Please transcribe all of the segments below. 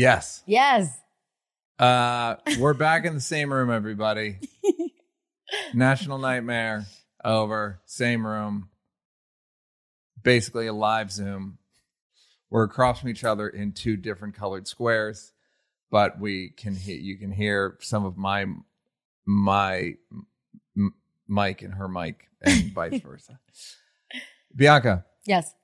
Yes. Yes. Uh, we're back in the same room, everybody. National Nightmare over, same room. Basically a live Zoom. We're across from each other in two different colored squares, but we can hear. You can hear some of my my m- mic and her mic, and vice versa. Bianca, Yes.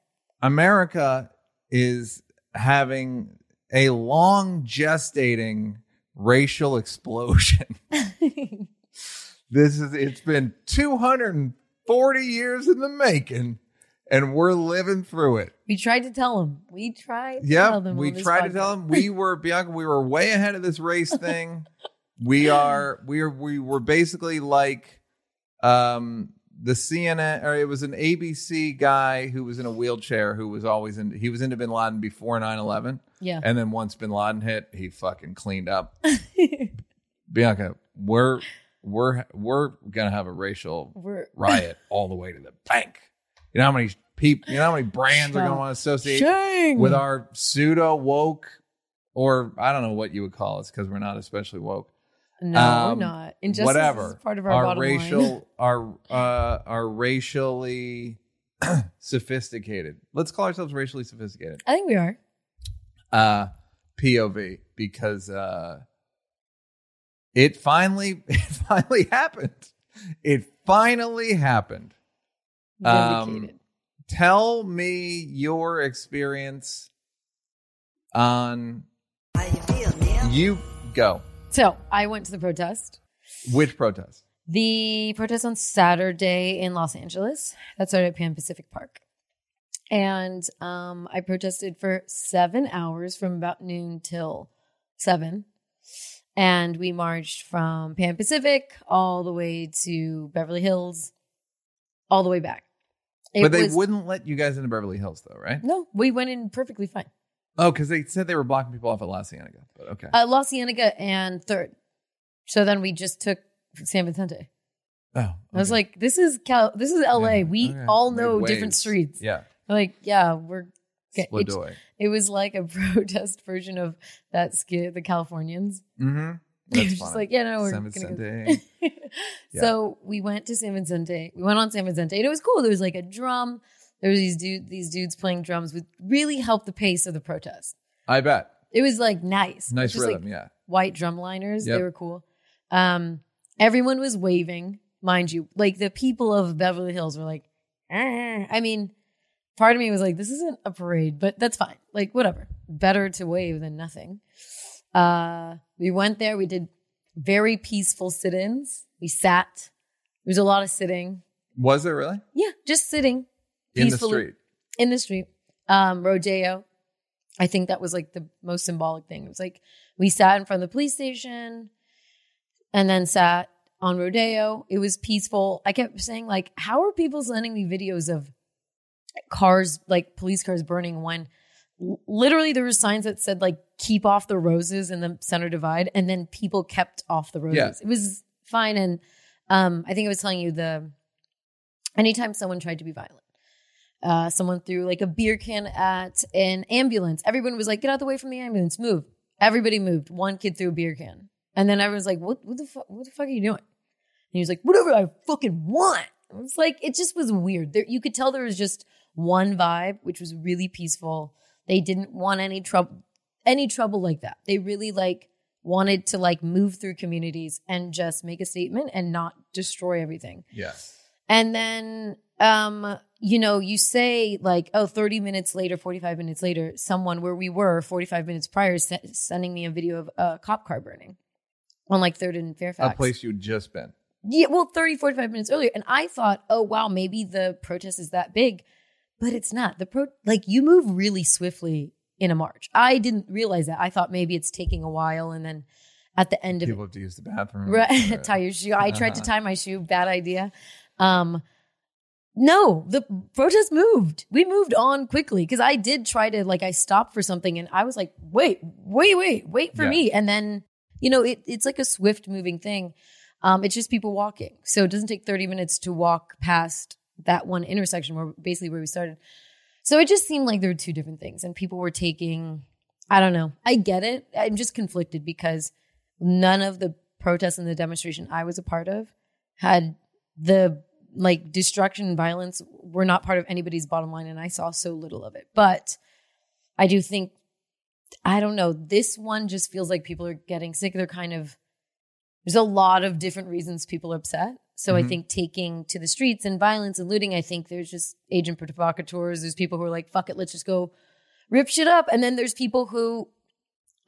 America is having a long gestating racial explosion. This is it's been 240 years in the making and we're living through it. we tried to tell him. We tried to Yeah, tell them. we tried to tell them we were Bianca, we were way ahead of this race thing. we are we are we were basically like um the CNN or it was an ABC guy who was in a wheelchair who was always in he was into bin Laden before 9/11 Yeah. and then once bin Laden hit, he fucking cleaned up. Bianca, we're we're we're gonna have a racial We're riot all the way to the bank. You know how many people, you know how many brands are going to want to associate Shang. with our pseudo woke, or I don't know what you would call us because we're not especially woke. No, Um, we're not. Injustice whatever. is part of our, our bottom racial, line. our uh, our racially sophisticated. Let's call ourselves racially sophisticated. I think we are. Uh, POV because uh, it finally it finally happened. It finally happened. Um, tell me your experience on How you feel, Neil? you go so I went to the protest. which protest The protest on Saturday in Los Angeles that started at Pan Pacific Park. And um, I protested for seven hours from about noon till seven. And we marched from Pan Pacific all the way to Beverly Hills, all the way back. It but they was- wouldn't let you guys into beverly hills though right No, we went in perfectly fine. Oh because they said they were blocking people off at la cienega but okay Uh, La Cienega and Third. So then we just took San Vicente. oh I was like, this is Cal- this is LA. Yeah, we okay. all know different streets. yeah Like, yeah, we're it, it, was like a protest version of that skit, the Californians. mm-hmm that's just like, yeah, no, we're San gonna go. Vicente. So we went to San Vicente. We went on San Vicente, and it was cool. There was like a drum. There was these dude, these dudes playing drums, would really help the pace of the protest. i bet It was like nice, nice rhythm Like, yeah white drumliners. Yep. They were cool. Um, everyone was waving, mind you. Like the people of Beverly Hills were like, "Ah." I mean, part of me was like, this isn't a parade, but that's fine. Like, whatever. Better to wave than nothing. Uh, we went there. We did very peaceful sit-ins. We sat. There was a lot of sitting. was there really Yeah, just sitting in the street in the street. Um, Rodeo. I think that was like the most symbolic thing. It was like we sat in front of the police station and then sat on Rodeo. It was peaceful. I kept saying, like, how are people sending me videos of cars, like police cars burning when literally there were signs that said like keep off the roses in the center divide and then people kept off the roses. Yeah. It was fine. And um, I think I was telling you the anytime someone tried to be violent uh, someone threw like a beer can at an ambulance. Everyone was like, "Get out the way from the ambulance! Move!" Everybody moved. One kid threw a beer can, and then everyone's like, "What? What the fuck? What the fuck are you doing?" And he was like, "Whatever I fucking want." It's like it just was weird. There, you could tell there was just one vibe, which was really peaceful. They didn't want any trouble, any trouble like that. They really like wanted to like move through communities and just make a statement and not destroy everything. yes And then, um, you know, you say like, oh, 30 minutes later, 45 minutes later, someone where we were 45 minutes prior se- sending me a video of a cop car burning on like 3rd and Fairfax. a place you'd just been Yeah, well, 30, 45 minutes earlier. And I thought, oh, wow, maybe the protest is that big, but it's not. The pro, like, you move really swiftly in a march. I didn't realize that. I thought maybe it's taking a while. And then at the end of it, people have to use the bathroom Right. tie your shoe. I tried to tie my shoe. Bad idea. Um, no, the protest moved. We moved on quickly because I did try to like I stopped for something and I was like, wait, wait, wait, wait for Yeah. me. And then you know it, it's like a swift moving thing. Um, it's just people walking, so it doesn't take thirty minutes to walk past that one intersection where basically where we started. So it just seemed like there were two different things, and people were taking I don't know. I get it. I'm just conflicted because none of the protests and the demonstration I was a part of had the like destruction and violence were not part of anybody's bottom line and I saw so little of it. But I do think I don't know, this one just feels like people are getting sick. They're kind of there's a lot of different reasons people are upset. So I Mhm. think taking to the streets and violence and looting, I think there's just agent provocateurs. There's people who are like, fuck it, let's just go rip shit up. And then there's people who,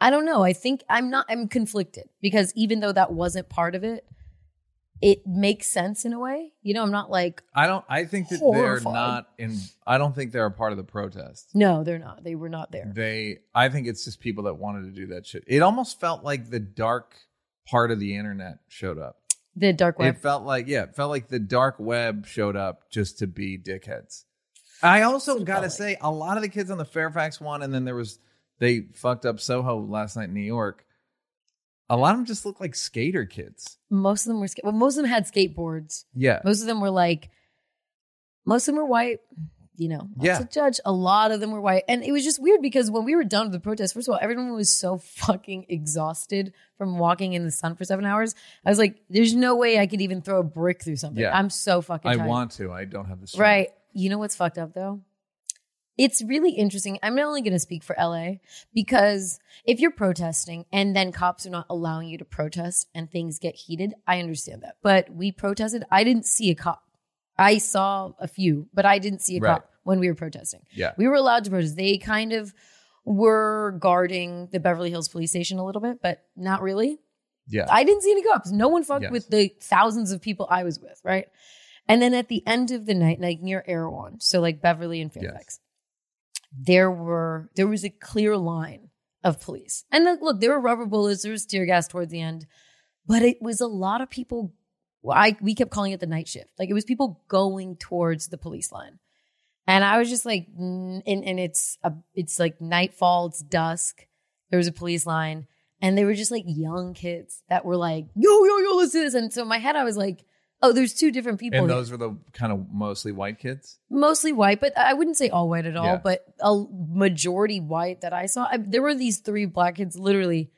I don't know. I think I'm not, I'm conflicted because even though that wasn't part of it, it makes sense in a way. You know, I'm not like, I don't. I think that Horrified. they're not in. I don't think they're a part of the protest. no, they're not. They were not there. They. I think it's just people that wanted to do that shit. It almost felt like the dark part of the internet showed up. The dark web. It felt like yeah, it felt like the dark web showed up just to be dickheads. I also That's what it got to say, a lot of the kids on the Fairfax one, and then there was they fucked up Soho last night in New York. A lot of them just look like skater kids. most of them were, well, most of them had skateboards. Yeah, Most of them were like, most of them were white. You know, not Yeah. to judge. A lot of them were white, and it was just weird because when we were done with the protest, first of all, everyone was so fucking exhausted from walking in the sun for seven hours. I was like, "There's no way I could even throw a brick through something." Yeah. I'm so fucking. I want to. I don't have the strength. Right. You know what's fucked up though? It's really interesting. I'm not only going to speak for LA because if you're protesting and then cops are not allowing you to protest and things get heated, I understand that. But we protested. I didn't see a cop. I saw a few, but I didn't see a Right. cop when we were protesting. Yeah. We were allowed to protest. They kind of were guarding the Beverly Hills police station a little bit, but not really. Yeah. I didn't see any cops. No one fucked Yes. with the thousands of people I was with, right? And then at the end of the night, like near Erewhon, so like Beverly and Fairfax, there were there was a clear line of police. And then, look, there were rubber bullets, there was tear gas towards the end, but it was a lot of people. I we kept calling it the night shift. Like it was people going towards the police line. And I was just like, and, and it's a, it's like nightfall, it's dusk. There was a police line, and they were just like young kids that were like, yo, yo, yo, let's do this. And so in my head, I was like, oh, there's two different people. and those were the kind of mostly white kids. mostly white, but I wouldn't say all white at all, Yeah. but a majority white that I saw. I, there were these three black kids, literally.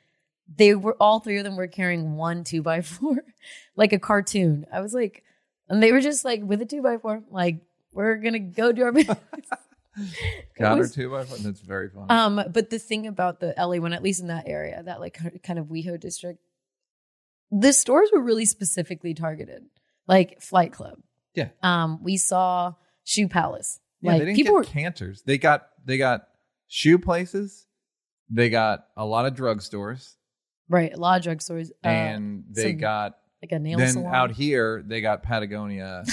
They were all three of them were carrying one two by four, like a cartoon. I was like, and they were just like with a two by four, like we're gonna go do our business. Got her was- too by foot. That's very funny. Um, but the thing about the LA one, at least in that area, that like kind of WeHo district, the stores were really specifically targeted, like Flight Club. Yeah. Um, we saw Shoe Palace. yeah, like they didn't people get were cantors. They got they got shoe places. They got a lot of drugstores, right, a lot of drugstores, uh, and they some- got like a nail then salon. out here they got Patagonia,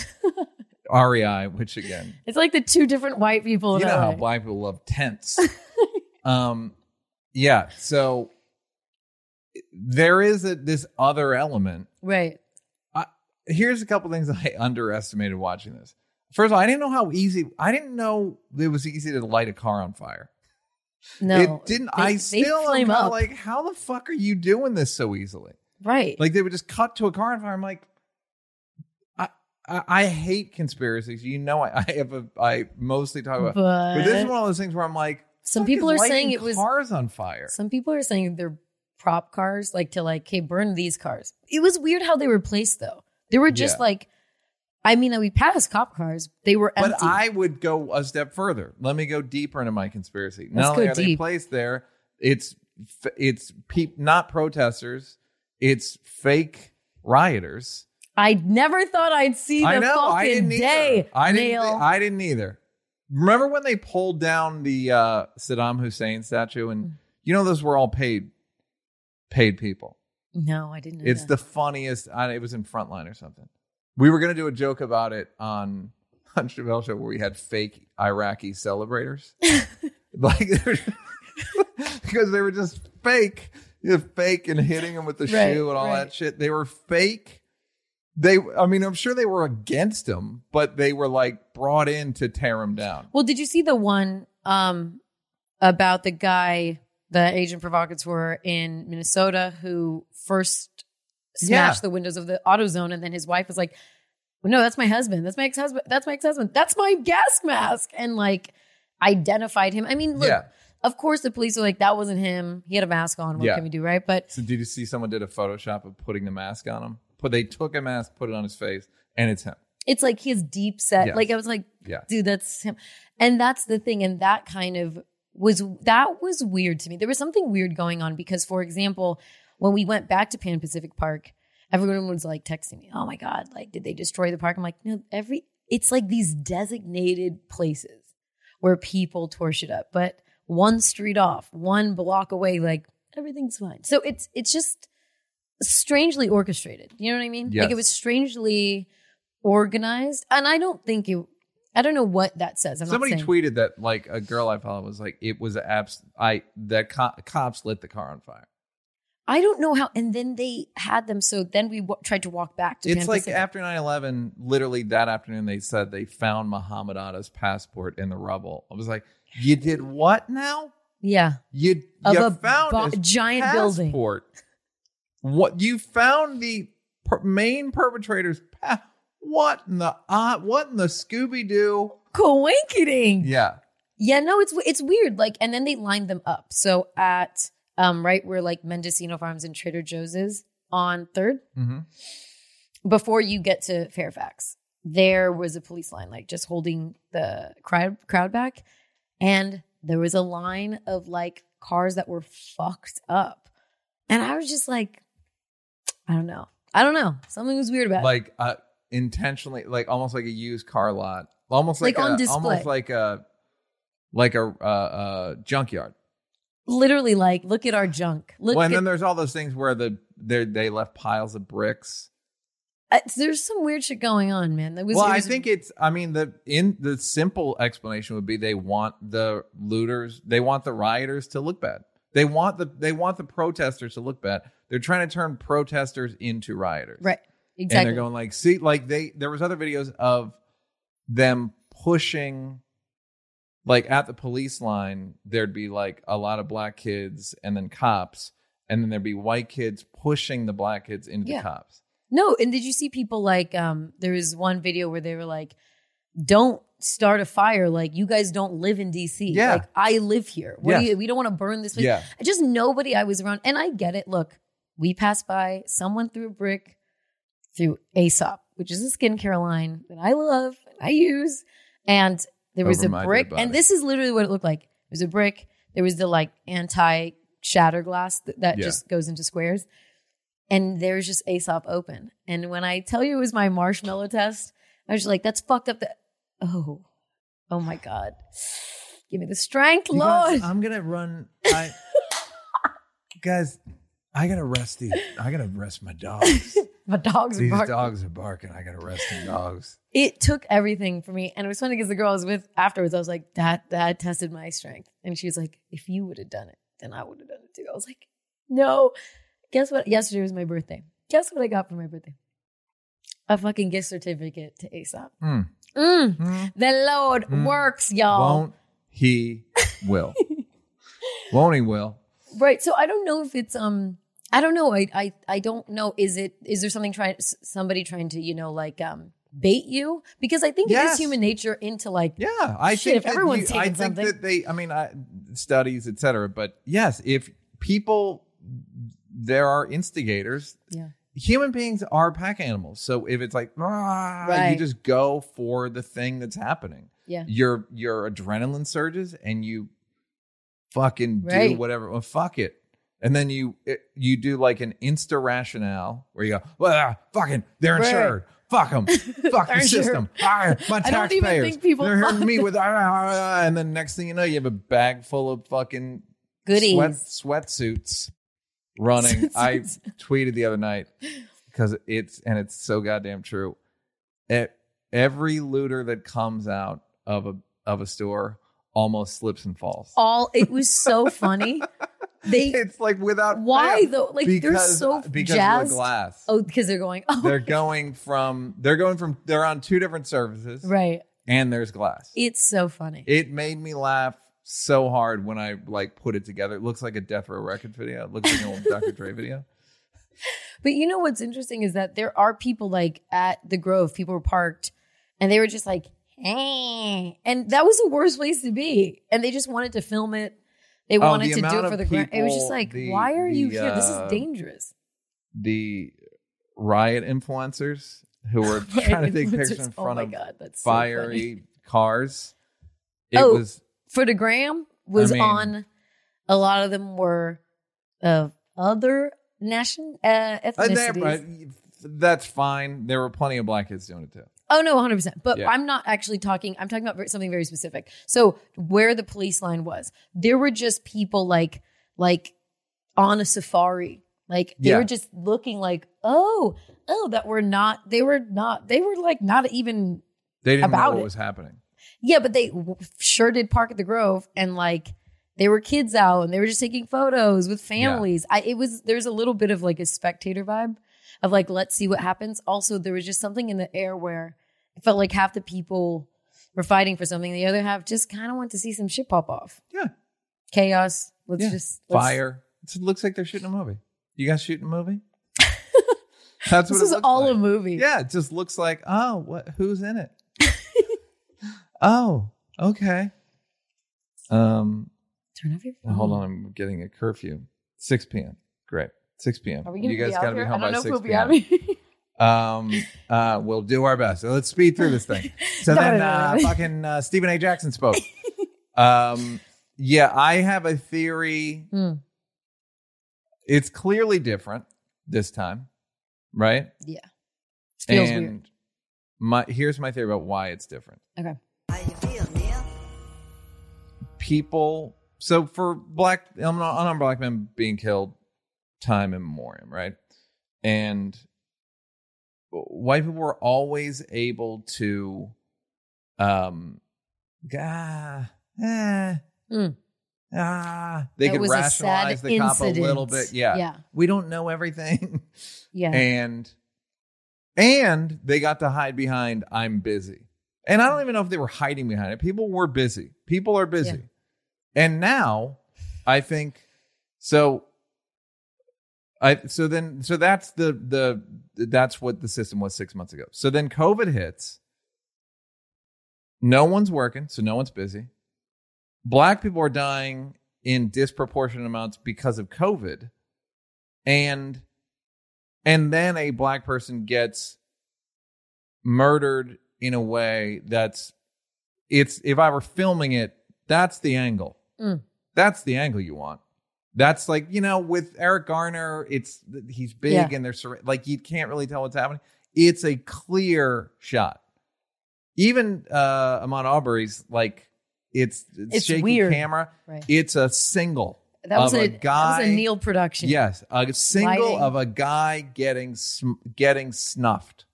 REI, which again it's like the two different white people in you know how black people love tents. um, yeah. So there is a, this other element. right. Here's a couple things I underestimated watching this. First of all, I didn't know how easy. I didn't know it was easy to light a car on fire. No, it didn't. they- I still am like, how the fuck are you doing this so easily? right. Like they would just cut to a car on fire. I'm like, I I, I hate conspiracies. You know, I, I have a. I mostly talk about. but, But this is one of those things where I'm like, some people are saying it was cars on fire. Some people are saying they're prop cars, like to like, hey, burn these cars. It was weird how they were placed though. They were just Yeah. like, I mean, we passed cop cars. They were empty. But I would go a step further. Let me go deeper into my conspiracy. Let's Not only are they placed there, it's it's peop not protesters. It's fake rioters. I never thought I'd see the I know. fucking I didn't day. either. I didn't. Neil. I didn't either. Remember when they pulled down the uh, Saddam Hussein statue, and you know those were all paid paid people. No, I didn't. Know It's the funniest. I, it was in Frontline or something. We were gonna do a joke about it on on Chappelle show where we had fake Iraqi celebrators, like because they were just fake, fake and hitting them with the Right, shoe and all right. that shit. They were fake. They, I mean, I'm sure they were against him, but they were like brought in to tear him down. Well, did you see the one um, about the guy, the agent provocateur in Minnesota, who first smashed Yeah. the windows of the AutoZone, and then his wife was like, "No, that's my husband. That's my ex-husband. That's my ex-husband. That's my gas mask," and like identified him. I mean, look, yeah, of course, the police are like, that wasn't him. He had a mask on. What Yeah. can we do, right? But So did you see someone did a Photoshop of putting the mask on him? But they took a mask, put it on his face, and it's him. it's like he his deep set. Yes. Like I was like, Yeah. dude, that's him. And that's the thing. And that kind of was that was weird to me. There was something weird going on because, for example, when we went back to Pan Pacific Park, everyone was like texting me, "Oh my god, like did they destroy the park?" I'm like, no, every it's like these designated places where people tore shit up, but one street off, one block away, like everything's fine. So it's it's just strangely orchestrated. You know what I mean? Like it was strangely organized, and I don't think it. I don't know what that says. I'm Somebody saying. tweeted that like a girl I follow was like it was abs I that co- cops lit the car on fire. I don't know how. And then they had them. So then we w- tried to walk back to. It's Pan like Pacific. after 9-11, literally that afternoon they said they found Muhammad Atta's passport in the rubble. I was like, you did what now? yeah, You of you a found bo- his giant building. passport. What you found the per- main perpetrator's pa- what in the uh, what in the Scooby Doo? Coinciding. Yeah, Yeah, no, it's it's weird. Like, and then they lined them up. So at um right where like Mendocino Farms and Trader Joe's is on Third, hmm before you get to Fairfax, there was a police line, like just holding the crowd crowd back, and there was a line of like cars that were fucked up, and I was just like, I don't know, I don't know, something was weird about it. like uh, intentionally, like almost like a used car lot, almost like, Like on a, display. almost like a like a uh, uh, junkyard. Literally, like, look at our junk. Look, well, and at, then there's all those things where the they they left piles of bricks. uh, there's some weird shit going on, man. That was well, it I think it's. I mean, the in the simple explanation would be they want the looters, they want the rioters to look bad. They want the they want the protesters to look bad. They're trying to turn protesters into rioters, right, And exactly. they're going like, see, like they there was other videos of them pushing, like at the police line, there'd be like a lot of black kids and then cops, and then there'd be white kids pushing the black kids into Yeah. the cops. No, and did you see people like um there was one video where they were like don't start a fire like you guys don't live in DC. Yeah. Like I live here. What do you we don't want to burn this place. Yeah. Just nobody I was around and I get it. Look, we passed by, someone threw a brick through Aesop, which is a skincare line that I love and I use. And there was Over a brick, and this is literally what it looked like. There was a brick. There was the like anti shatter glass that, that Yeah. just goes into squares and there's just Aesop open. And when I tell you it was my marshmallow test, I was just like, that's fucked up. That oh, oh my god, give me the strength, You Lord. guys, I'm gonna run. I, guys, I gotta rest these. I gotta rest my dogs. my dogs are these barking. dogs are barking. I gotta rest some dogs. It took everything for me, and it was funny because the girl I was with afterwards, I was like, that that tested my strength, and she was like, if you would have done it, then I would have done it too. I was like, no. Guess what? Yesterday was my birthday. Guess what I got for my birthday? A fucking gift certificate to Aesop. Hmm. Mm. Hmm. The Lord Mm. works, y'all. Won't he? Will. Won't he? Will. Right. So I don't know if it's um I don't know. I I I don't know. Is it is there something trying somebody trying to, you know, like um bait you? Because I think it Yes. is human nature into like Yeah, I Shit, think if everyone's you- I think something. that they. I mean, I, studies, etc. But yes, if people, there are instigators. Yeah. Human beings are pack animals. So if it's like, ah, you just go for the thing that's happening. Yeah. Your your adrenaline surges and you fucking do whatever. Well, fuck it. And then you it, you do like an insta rationale where you go, well, ah, fucking, they're Right. insured. Fuck them. Fuck the system. Ah, my I don't even taxpayers. think people They're hurting me with, ah, ah, ah, and then next thing you know, you have a bag full of fucking goodies. sweat sweatsuits running. I tweeted the other night because it's and it's so goddamn true. E- every looter that comes out of a of a store almost slips and falls. All it was so funny. They it's like without why fail. though? Like they're because so because jazzed. of the glass. Oh, because they're going. Oh, They're going from they're going from they're on two different services right. and there's glass. It's so funny. It made me laugh so hard when I like put it together. It looks like a Death Row Record video. It looks like an old Dr. Dre video. But you know what's interesting is that there are people like at the Grove, people were parked and they were just like, hey. And that was the worst place to be. And they just wanted to film it. They Oh, wanted the to do it for the gram. It was just like, the- why are you the, here? This uh, is dangerous. the riot influencers who were trying to take pictures in oh front my of god, that's so fiery cars. It Oh, was for the gram was mean- on. A lot of them were of other nation uh, uh, ethnicities. that- that's fine. There were plenty of black kids doing it too. Oh no, 100%. But Yeah. I'm not actually talking I'm talking about something very specific. So, where the police line was, there were just people like like on a safari. Like they Yeah. were just looking like, "Oh, oh, that were not they were not they were like not even They didn't know About what it. was happening. Yeah, but they sure did park at the Grove and like they were kids out and they were just taking photos with families. I it was there's a little bit of like a spectator vibe of like let's see what happens. Also, there was just something in the air where it felt like half the people were fighting for something, the other half just kind of want to see some shit pop off. Yeah. Chaos. Let's Yeah. just let's- Fire. It looks like they're shooting a movie. You guys shooting a movie? That's what This is all like. a movie. Yeah, it just looks like oh, what? Who's in it? oh, okay. Um, Turn off your hold on, I'm getting a curfew. 6 p.m. Great, 6 p.m. Are we gonna you guys be out gotta be here? home I by don't know 6 if we'll be p.m. out here. Um, uh, we'll do our best. So let's speed through this thing. So then, uh, fucking uh, Stephen A. Jackson spoke. Um, yeah, I have a theory. Hmm. It's clearly different this time, right? yeah. Feels and weird. my here's my theory about why it's different. Okay. How you feel, Neil? People, so for black un- unarmed black men being killed, time immemorial, right? And white people were always able to, um, ah, eh, Hmm. ah, they It could was a rationalize sad the cop a little bit. Yeah, Yeah. we don't know everything. Yeah. and and they got to hide behind i'm busy and i don't even know if they were hiding behind it people were busy people are busy and now i think so i so then so that's the the that's what the system was six months ago. So then covid hits. No one's working so no one's busy. Black people are dying in disproportionate amounts because of covid. And and then a black person gets murdered in a way that's it's if i were filming it that's the angle. Mm. that's the angle you want that's like you know with eric garner it's he's big Yeah. and they're sur- like you can't really tell what's happening it's a clear shot even uh Ahmaud Arbery's like it's, it's, It's shaky weird. camera Right. it's a single That was of a, a that was guy- a Neil production. Yes, a single Lighting. of a guy getting sm- getting snuffed,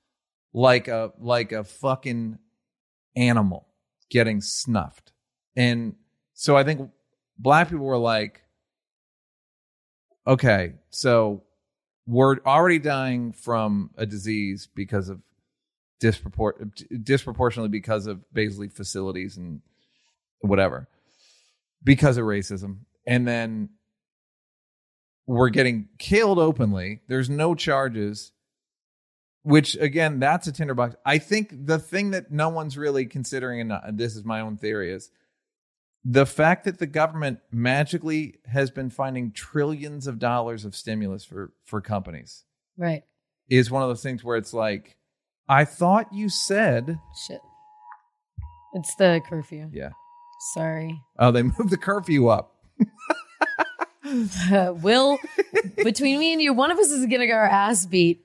like a like a fucking animal getting snuffed, and so I think black people were like, okay, so we're already dying from a disease because of dispropor- disproportionately because of basically facilities and whatever because of racism. And then we're getting killed openly. There's no charges which again that's a tinderbox. I think the thing that no one's really considering and this is my own theory is the fact that the government magically has been finding trillions of dollars of stimulus for for companies Right. is one of those things where it's like i thought you said Shit. It's the curfew. yeah Sorry. oh they moved the curfew up Uh, Will, between me and you, one of us is going to get our ass beat.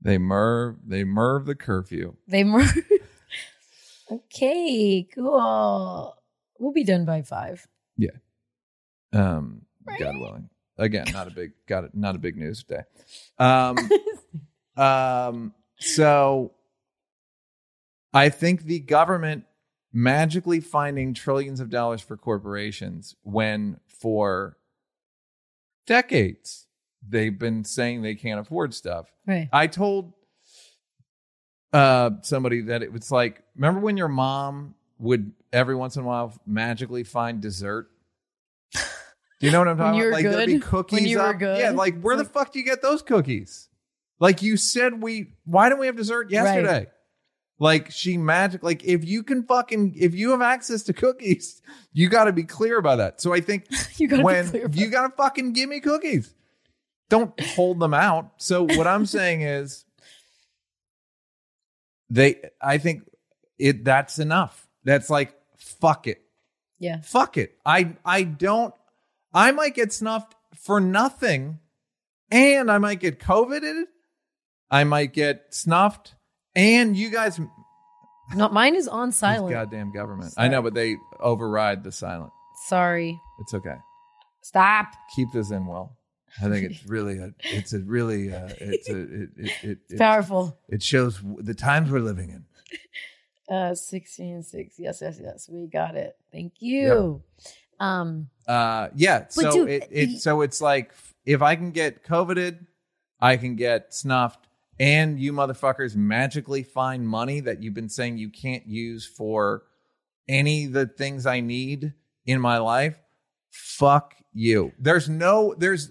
they merv they merv the curfew They mur- Okay, cool. We'll be done by five. um god willing. Again not a big got it not a big news day. Um um so i think the government magically finding trillions of dollars for corporations when for decades they've been saying they can't afford stuff. Right. I told uh somebody that it was like remember when your mom would every once in a while magically find dessert? Do you know what I'm talking about? Like there'd be cookies When you were good? Yeah, like where the fuck do you get those cookies? Like you said we why didn't we have dessert yesterday? Like she magic. Like if you can fucking if you have access to cookies, you got to be clear about that. So I think You gotta when be clear. about you got to fucking give me cookies, don't hold them out. So what I'm saying is, they. I think it. That's enough. That's like fuck it. Yeah. Fuck it. I I don't. I might get snuffed for nothing, and I might get coveted. I might get snuffed, and you guys No, mine is on silent. goddamn government. I know, but they override the silent. Sorry. It's okay. Stop. Keep this in, well. I think it's really a. It's a really. Uh, it's a. It it it, It's it, powerful. it shows the times we're living in. Uh 16 6. Yes, yes, yes. We got it. Thank you. Um Uh, yeah. So dude, it, y- it so it's like if I can get coveted, I can get snuffed, and you motherfuckers magically find money that you've been saying you can't use for any of the things I need in my life. Fuck you. There's no. There's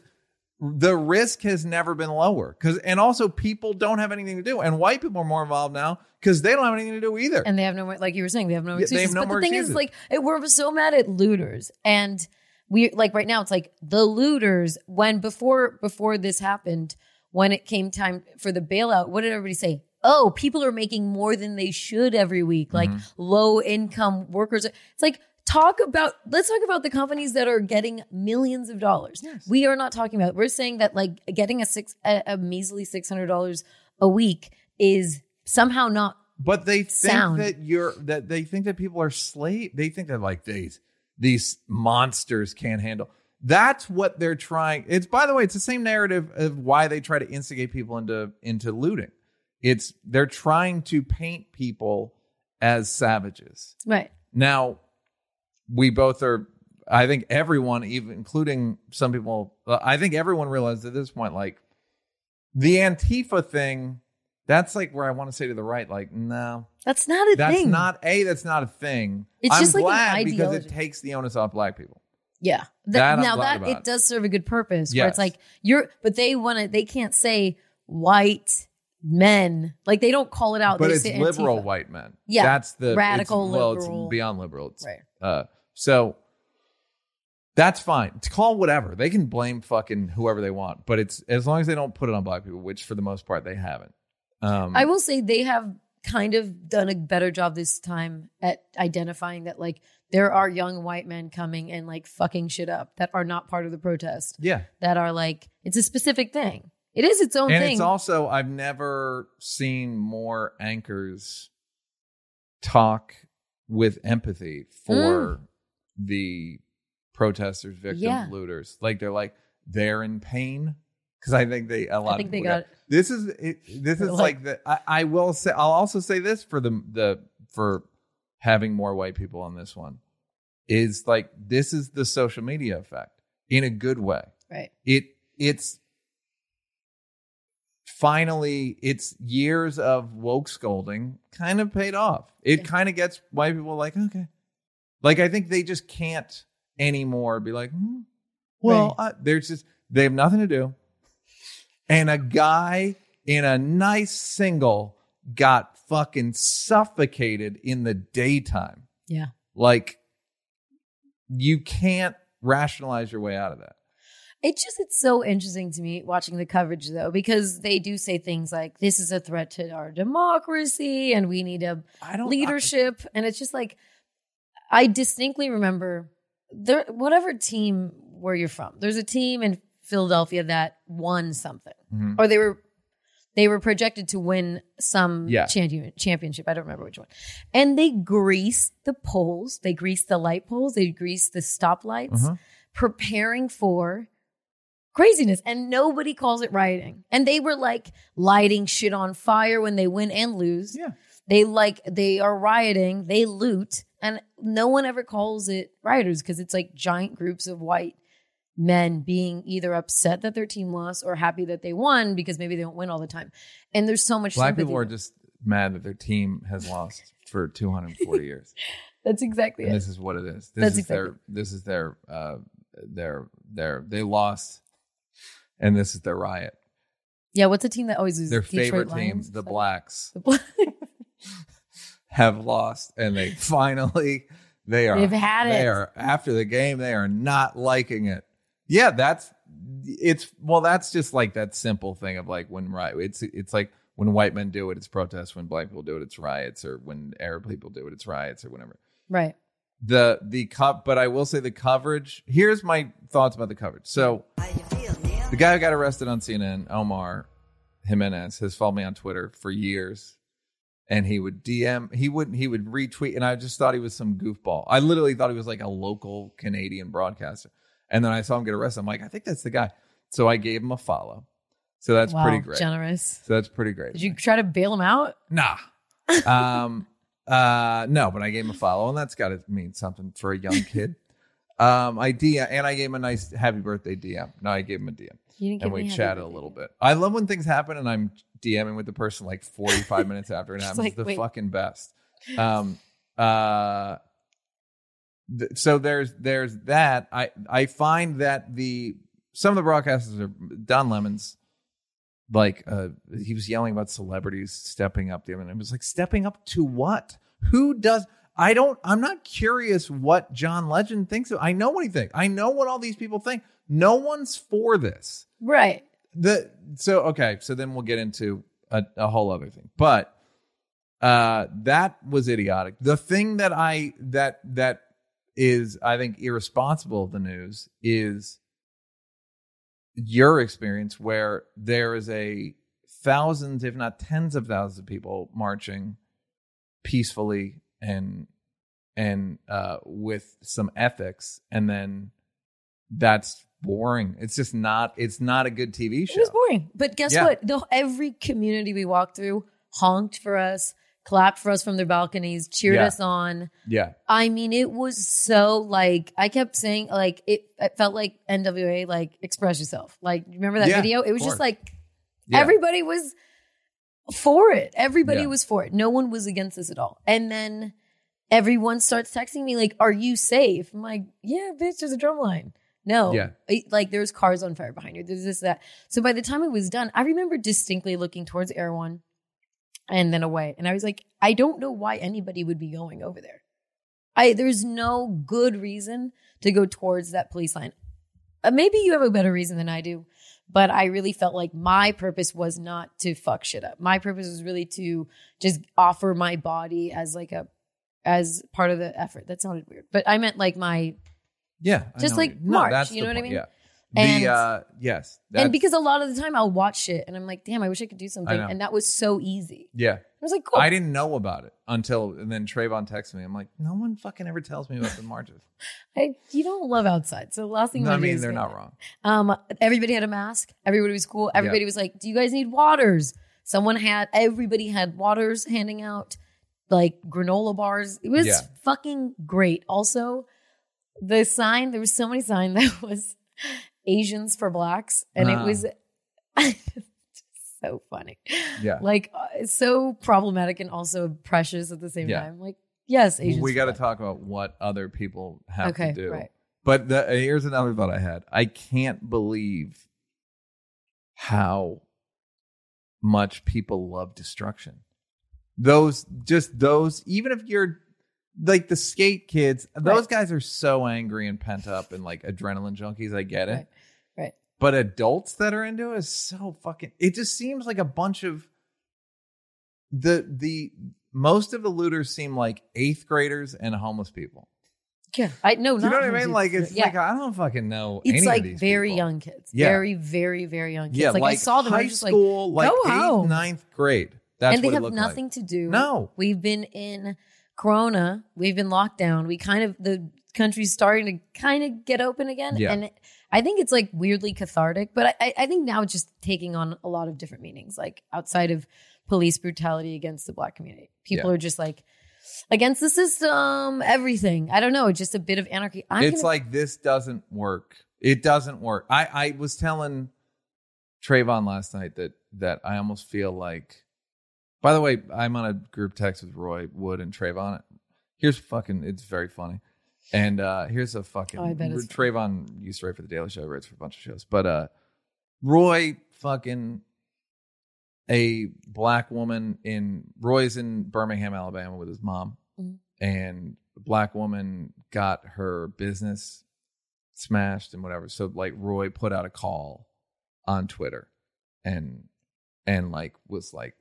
the risk has never been lower because and also people don't have anything to do and white people are more involved now because they don't have anything to do either. and they have no more like you were saying, they have no Yeah, they have excuses. no but the thing excuses. is like it, we're so mad at looters and we like right now it's like the looters when before before this happened, when it came time for the bailout, what did everybody say? Oh, people are making more than they should every week, like Mm-hmm. low income workers. It's like talk about let's talk about the companies that are getting millions of dollars. We are not talking about. We're saying that like getting a six a, a measly six hundred dollars a week is somehow not But they think sound. that you're that they think that people are slave. They think that like these these monsters can't handle. That's what they're trying. It's by the way, it's the same narrative of why they try to instigate people into into looting. It's they're trying to paint people as savages. right. Now, we both are. I think everyone, even including some people, uh, I think everyone realized at this point, like the Antifa thing. That's like where I want to say to the right, like, no, That's not a that's thing. not a. That's not a thing. It's I'm just like glad because it takes the onus off black people. Yeah. Th- That I'm now that about. it does serve a good purpose where it's like you're but they want to they can't say white men. Like they don't call it out. But They it's say liberal Antifa. white men. Yeah, that's the radical well, liberal. It's beyond liberal. It's Right. uh, so that's fine. To call whatever they can blame fucking whoever they want, but it's as long as they don't put it on black people, which for the most part they haven't. Um, I will say they have kind of done a better job this time at identifying that like there are young white men coming and like fucking shit up that are not part of the protest. yeah, That are like it's a specific thing. It is its own and thing. it's also I've never seen more anchors talk with empathy for the protesters, victims. Yeah. looters. Like they're like they're in pain because I think they a lot. I think of they people got This is it, this is They're like, the. I, I will say. I'll also say this for the the for having more white people on this one is like this is the social media effect in a good way. right. It it's finally it's years of woke scolding kind of paid off. It Yeah. kind of gets white people like okay, like I think they just can't anymore be like, hmm, well, I, there's just they have nothing to do, and a guy in a nice single got fucking suffocated in the daytime. Yeah. Like you can't rationalize your way out of that. It just it's so interesting to me watching the coverage though because they do say things like this is a threat to our democracy and we need a I don't leadership and it's just like I distinctly remember there whatever team where you're from there's a team in Philadelphia that won something. Mhm. or they were they were projected to win some Yeah. champion, championship. I don't remember which one. And they greased the poles. They greased the light poles. They greased the stoplights Mhm. preparing for craziness. And nobody calls it rioting. And they were like lighting shit on fire when they win and lose. Yeah. they like they are rioting. They loot and no one ever calls it rioters because it's like giant groups of white men being either upset that their team lost or happy that they won because maybe they don't win all the time and there's so much Black people are just mad that their team has lost for 240 years. that's exactly And it this is what it is. This That's is exactly- their this is their uh their their they lost and this is their riot. yeah what's a team that always loses Their Detroit favorite Lions? team, the Is Blacks. The Bla- have lost, and they finally they are They've had they it. are after the game. They are not liking it. Yeah, that's it's well. That's just like that simple thing of like when right. It's it's like when white men do it, it's protests. When black people do it, it's riots. Or when Arab people do it, it's riots or whatever Right. the the cup but i will say the coverage here's my thoughts about the coverage so the guy who got arrested on cnn omar jimenez has followed me on twitter for years and he would dm he wouldn't. he would retweet and i just thought he was some goofball i literally thought he was like a local canadian broadcaster and then i saw him get arrested i'm like i think that's the guy so i gave him a follow so that's wow, pretty great Generous. so that's pretty great Did you try to bail him out? Nah. Um uh no, but I gave him a follow, and that's gotta mean something for a young kid. um I DM and I gave him a nice happy birthday DM. No, I gave him a DM. You didn't And we chatted a little bit. I love when things happen and I'm DMing with the person like 45 minutes after it happens. like, it's the wait. fucking best. Um uh th- so there's there's that. I I find that the some of the broadcasters are Don Lemons like uh he was yelling about celebrities stepping up night. It was like stepping up to what? Who does I don't I'm not curious what John Legend thinks of. I know what he thinks. I know what all these people think. No one's for this. Right. The so okay, so then we'll get into a, a whole other thing. But uh that was idiotic. The thing that I that that is I think irresponsible of the news is your experience where there is a thousands, if not tens of thousands of people marching peacefully and and uh with some ethics and then that's boring. It's just not it's not a good TV show. It was boring. But guess Yeah. what? The, every community we walked through honked for us, clapped for us from their balconies, cheered Yeah. us on. Yeah. I mean, it was so like I kept saying like it, it felt like NWA like express yourself. Like remember that Yeah, video? It was just course. like everybody was for it. Everybody was for it. No one was against this at all. And then everyone starts texting me like, "Are you safe?" I'm like, "Yeah, bitch. There's a drum line." No, Yeah. It- like there's cars on fire behind you. There's this that. So by the time it was done, I remember distinctly looking towards Erewhon, and then away, and I was like, I don't know why anybody would be going over there. I there's no good reason to go towards that police line. Uh, maybe you have a better reason than I do, but I really felt like my purpose was not to fuck shit up. My purpose was really to just offer my body as like a as part of the effort. That sounded weird, but I meant like my Yeah. Just like no, March, that's you know what I mean? Yeah. And- the uh yes. And because a lot of the time I'll watch shit and I'm like, damn, I wish I could do something, and that was so easy. yeah. I was like, cool. I didn't know about it until and then Travon texted me. I'm like, no one fucking ever tells me about the marches. I, you don't love outside, so the last thing no, I mean they're not wrong. Um, everybody had a mask. Everybody was cool. Everybody Yeah. was like, "Do you guys need waters?" Someone had. Everybody had waters handing out, like granola bars. It was Yeah. fucking great. Also, the sign. There was so many sign that was Asians for blacks, and Ah. it was so funny. Yeah. Like uh, it's so problematic and also precious at the same Yeah. time. Like yes, Asians. we got to talk about what other people have Okay, to do. right. But the, here's another thought I had. I can't believe how much people love destruction. Those, just those, even if you're like the skate kids, those Right. guys are so angry and pent up and like adrenaline junkies. I get it. Right. Right. But adults that are into it is so fucking. It just seems like a bunch of the the most of the looters seem like eighth graders and homeless people. Yeah, I no, you know what I mean? Like it's yeah. like I don't fucking know. any it's like very people. young kids. Yeah. Very, very, very young kids. Yeah, like, like, I saw them. High like, school, like, go eighth, home. ninth grade. That's and they have nothing like. to do. No. we've been in Corona. We've been locked down. We kind of the country's starting to kind of get open again, Yeah. and it, I think it's like weirdly cathartic. But I- I, think now it's just taking on a lot of different meanings, like outside of police brutality against the black community. People Yeah. are just like against the system, everything. I don't know, just a bit of anarchy. I'm it's gonna- like this doesn't work. It doesn't work. I I was telling Travon last night that that I almost feel like. By the way, I'm on a group text with Roy Wood and Travon. Here's fucking. It's very funny. And uh here's a fucking. Oh, I bet it's Travon used to write for the Daily Show, writes for a bunch of shows, but uh Roy fucking a black woman in Roy's in Birmingham, Alabama, with his mom, Mhm. and the black woman got her business smashed and whatever. So like Roy put out a call on Twitter, and and like was like,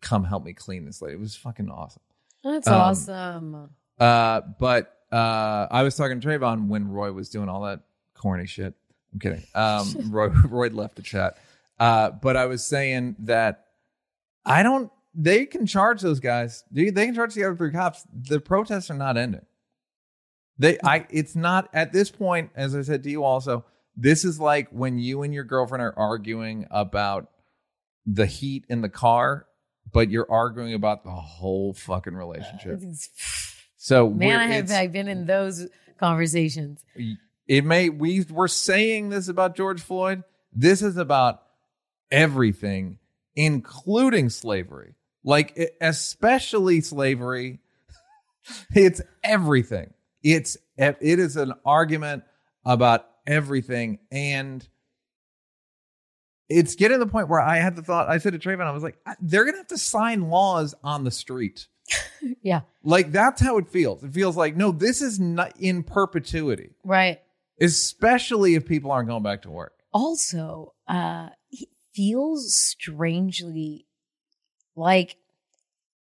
"Come help me clean this lady." It was fucking awesome. That's Um, awesome. Uh, but uh, I was talking to Travon when Roy was doing all that corny shit. I'm kidding. Um, Roy, Roy left the chat. Uh, but I was saying that I don't. They can charge those guys. They, they can charge the other three cops. The protests are not ending. They, I. It's not at this point. As I said to you, also, this is like when you and your girlfriend are arguing about the heat in the car, but you're arguing about the whole fucking relationship. So Man, I have I've been in those conversations. it may we were saying this about George Floyd. This is about everything, including slavery. Like especially slavery. it's everything. It's it is an argument about everything and it's getting to the point where I had the thought I said to Travon, I was like, they're gonna have to sign laws on the street. Yeah, Like that's how it feels. It feels like no, this is not in perpetuity, right. especially if people aren't going back to work. Also, uh, it feels strangely like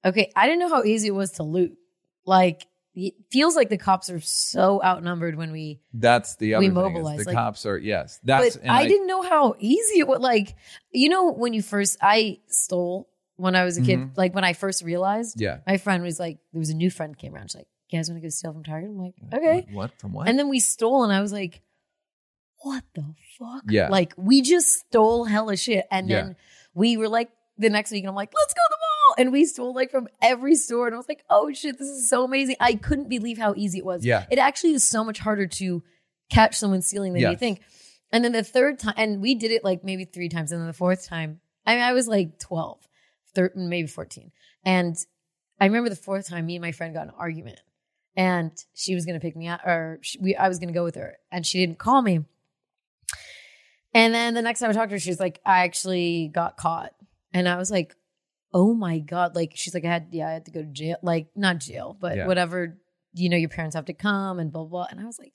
okay. I didn't know how easy it was to loot. Like it feels like the cops are so outnumbered when we. That's the other We mobilize, the like- cops are yes. That's but and I, didn't know how easy it was. Like you know when you first I stole when I was a kid. Mhm. Like when I first realized, Yeah. my friend was like, there was a new friend came around. She's like, "You guys want to go steal from Target?" I'm like, "Okay." What, what? from what? And then we stole, and I was like, what the fuck? Yeah. Like, we just stole hella shit. And Yeah. then we were like, the next week, and I'm like, let's go to the mall. And we stole like from every store. And I was like, oh shit, this is so amazing. I couldn't believe how easy it was. Yeah. It actually is so much harder to catch someone stealing than you think. And then the third time, and we did it like maybe three times. And then the fourth time, I mean, I was like 12, thir- maybe 14. And I remember the fourth time, me and my friend got an argument and she was going to pick me up or she, we, I was going to go with her and she didn't call me. And then the next time I talked to her, she was like, I actually got caught. And I was like, oh my God. Like, she's like, I had, yeah, I had to go to jail. Like, not jail, but Yeah. whatever, you know, your parents have to come and blah, blah. And I was like,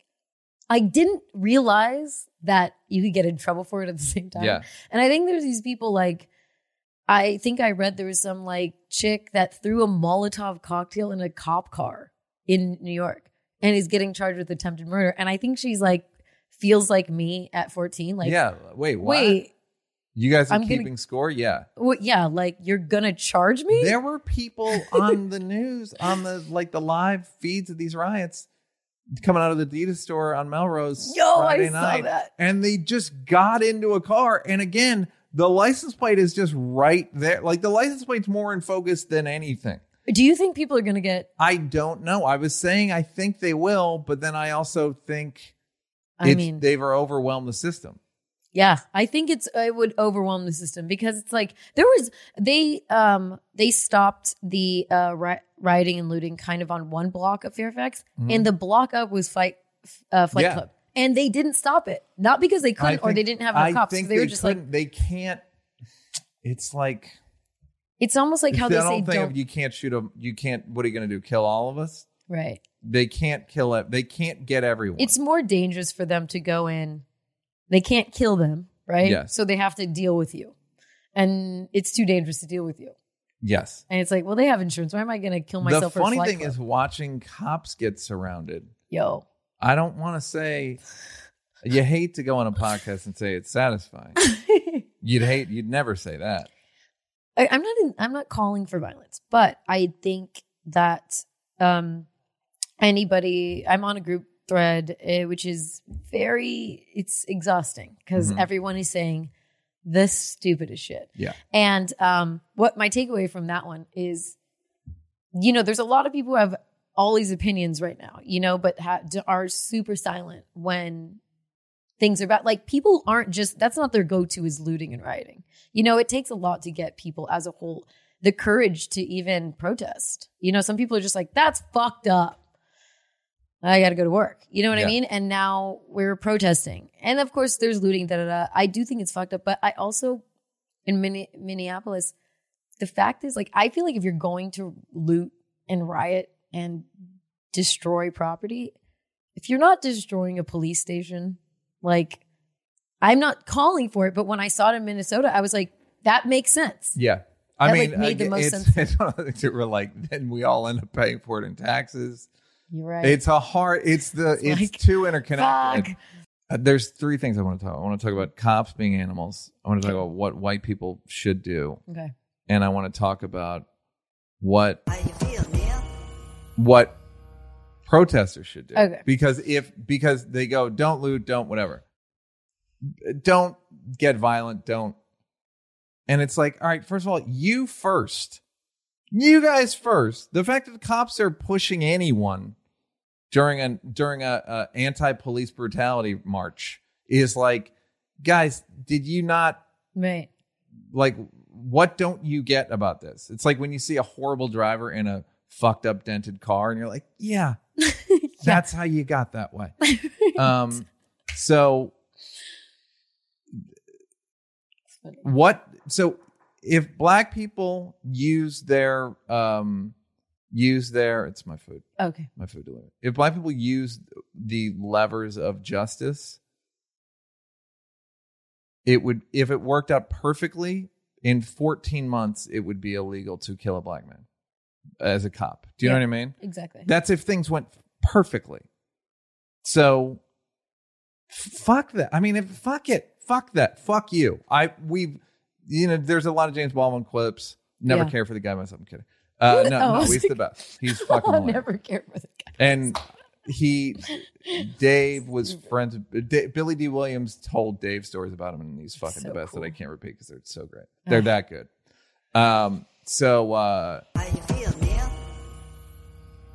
I didn't realize that you could get in trouble for it at the same time. yeah. And I think there's these people like, I think I read there was some like chick that threw a Molotov cocktail in a cop car in New York and is getting charged with attempted murder. And I think she's like, feels like me at 14. Like, yeah. Wait. What? wait, You guys are I'm gonna- keeping score? Yeah. what, yeah, like you're gonna charge me? There were people on the news on the like the live feeds of these riots coming out of the Adidas store on Melrose Yo, Friday I saw that. and they just got into a car. And again, the license plate is just right there. Like the license plate's more in focus than anything. Do you think people are gonna get? I don't know. I was saying I think they will, but then I also think I mean, they've overwhelmed the system. Yeah, I think it's it would overwhelm the system because it's like there was they um they stopped the uh ri- rioting and looting kind of on one block of Fairfax Mhm. and the block up was fight uh Fight Yeah. Club and they didn't stop it not because they couldn't or they didn't have enough I cops think they were just like they can't. It's like it's almost like how they don't say think don't you can't shoot them you can't. What are you going to do? Kill all of us? right They can't kill it. They can't get everyone. it's more dangerous for them to go in they can't kill them right Yes. so they have to deal with you and it's too dangerous to deal with you yes. and it's like well they have insurance why am I gonna kill myself for a funny thing Club? is watching cops get surrounded. yo I don't want to say. You hate to go on a podcast and say it's satisfying. You'd hate. You'd never say that. I, I'm not in, I'm not calling for violence, but I think that um anybody I'm on a group thread uh, which is very it's exhausting because Mhm. everyone is saying the stupidest shit. Yeah. And um what my takeaway from that one is you know there's a lot of people who have all these opinions right now, you know, but ha- are super silent when things are bad. Like people aren't just that's not their go-to is looting and rioting. You know, it takes a lot to get people as a whole the courage to even protest. You know, some people are just like, that's fucked up. I got to go to work. You know what Yeah. I mean? And now we're protesting. And of course, there's looting, da da da. I do think it's fucked up, but I also in Minne- Minneapolis, the fact is, like, I feel like if you're going to loot and riot and destroy property, if you're not destroying a police station, like, I'm not calling for it, but when I saw it in Minnesota, I was like, that makes sense. Yeah. I That, mean, like, made uh, the most it's, sense. it's one of the things that we're like, then we all end up paying for it in taxes. You're right. It's a hard. It's the. It's, like, too interconnected. Fuck. Uh, there's three things I want to talk. I want to talk about cops being animals. I want to talk about what white people should do, Okay. and I want to talk about what what protesters should do. Okay. Because if because they go, don't loot, don't whatever, don't get violent, don't. And it's like, all right, first of all, you first, you guys first. The fact that the cops are pushing anyone during a during a, a anti police brutality march is like, guys, did you not Right. like what don't you get about this? It's like when you see a horrible driver in a fucked up dented car and you're like, yeah, that's how you got that way. Um so what so if black people use their um use their it's my food. Okay. my food delivery. If black people use the levers of justice it would if it worked out perfectly in 14 months it would be illegal to kill a black man as a cop. Do you know what i mean? Exactly. that's if things went perfectly. So fuck that. I mean if fuck it. Fuck that. Fuck you. I we you know there's a lot of james baldwin clips never Yeah. care for the guy myself. I'm kidding uh, no, Oh, no, he's like- the best. He's fucking I'll hilarious. never care for the guy. And he, Dave was friends. with- Da- Billy Dee Williams told Dave stories about him, and he's fucking So the best cool. that I can't repeat because they're so great. They're that good. Um, so uh,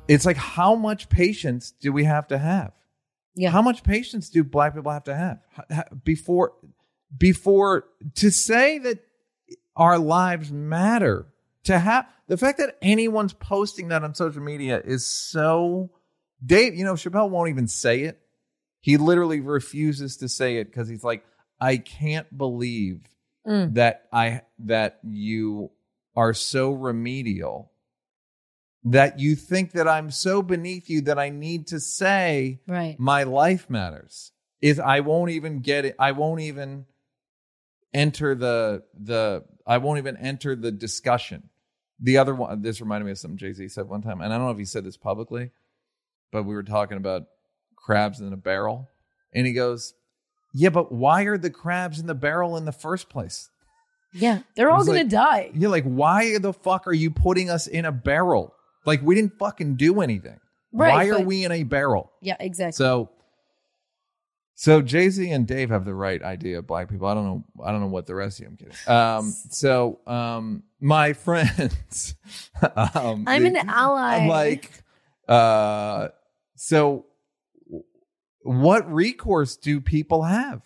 it's like, how much patience do we have to have? Yeah. How much patience do black people have to have H- h- before before to say that our lives matter? To have the fact that anyone's posting that on social media is so Dave, you know, Chappelle won't even say it. He literally refuses to say it because he's like, I can't believe Mm. that I that you are so remedial that you think that I'm so beneath you that I need to say Right. my life matters. Is I won't even get it. I won't even enter the the I won't even enter the discussion. The other one this reminded me of something Jay-Z said one time, and I don't know if he said this publicly, but we were talking about crabs in a barrel. And he goes, Yeah, but why are the crabs in the barrel in the first place? Yeah. They're all going like- to die. You're like, why the fuck are you putting us in a barrel? Like we didn't fucking do anything. Right, why are we in a barrel? Yeah, exactly. So, so Jay Z and Dave have the right idea of black people. I don't know. I don't know what the rest of you. I'm kidding. Um, so, um, my friends, um, I'm the- an ally. I'm like, uh, so what recourse do people have?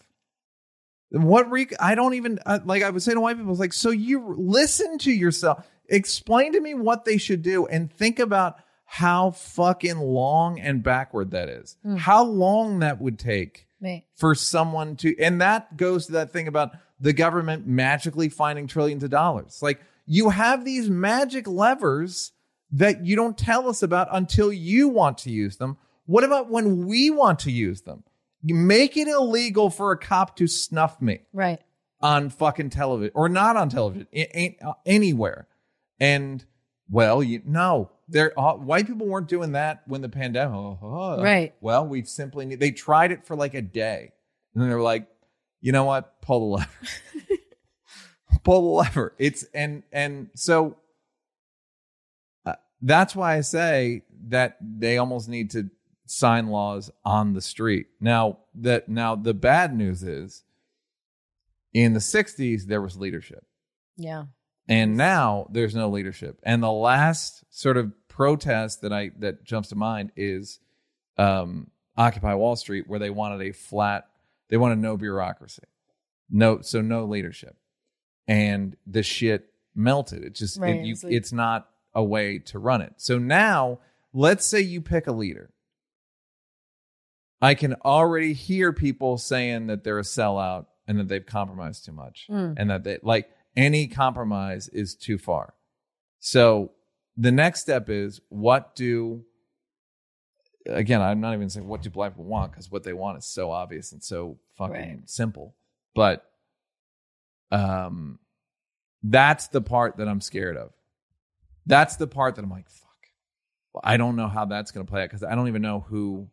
What rec- I don't even uh, like. I was saying to white people, it's like, so you listen to yourself. Explain to me what they should do, and think about how fucking long and backward that is. Hmm. How long that would take Right. for someone to and that goes to that thing about the government magically finding trillions of dollars like you have these magic levers that you don't tell us about until you want to use them what about when we want to use them you make it illegal for a cop to snuff me Right. on fucking television or not on television it ain't anywhere and well you no. There uh, white people weren't doing that when the pandemic oh, oh. Right. well we simply need they tried it for like a day. And then they were like you know what? Pull the lever. Pull the lever. It's and and so uh, that's why i say that they almost need to sign laws on the street. Now that now the bad news is in the 60s there was leadership. Yeah. And now there's no leadership. And the last sort of protest that i that jumps to mind is um occupy wall street where they wanted a flat they wanted no bureaucracy. No so no leadership. And the shit melted. It just Right, it, you, it's like- it's not a way to run it. So now let's say you pick a leader. I can already hear people saying that they're a sellout and that they've compromised too much Mm. and that they like any compromise is too far. So the next step is what do again, I'm not even saying what do black people want because what they want is so obvious and so fucking Right. simple. But um that's the part that I'm scared of. That's the part that I'm like, fuck. I don't know how that's gonna play out because I don't even know who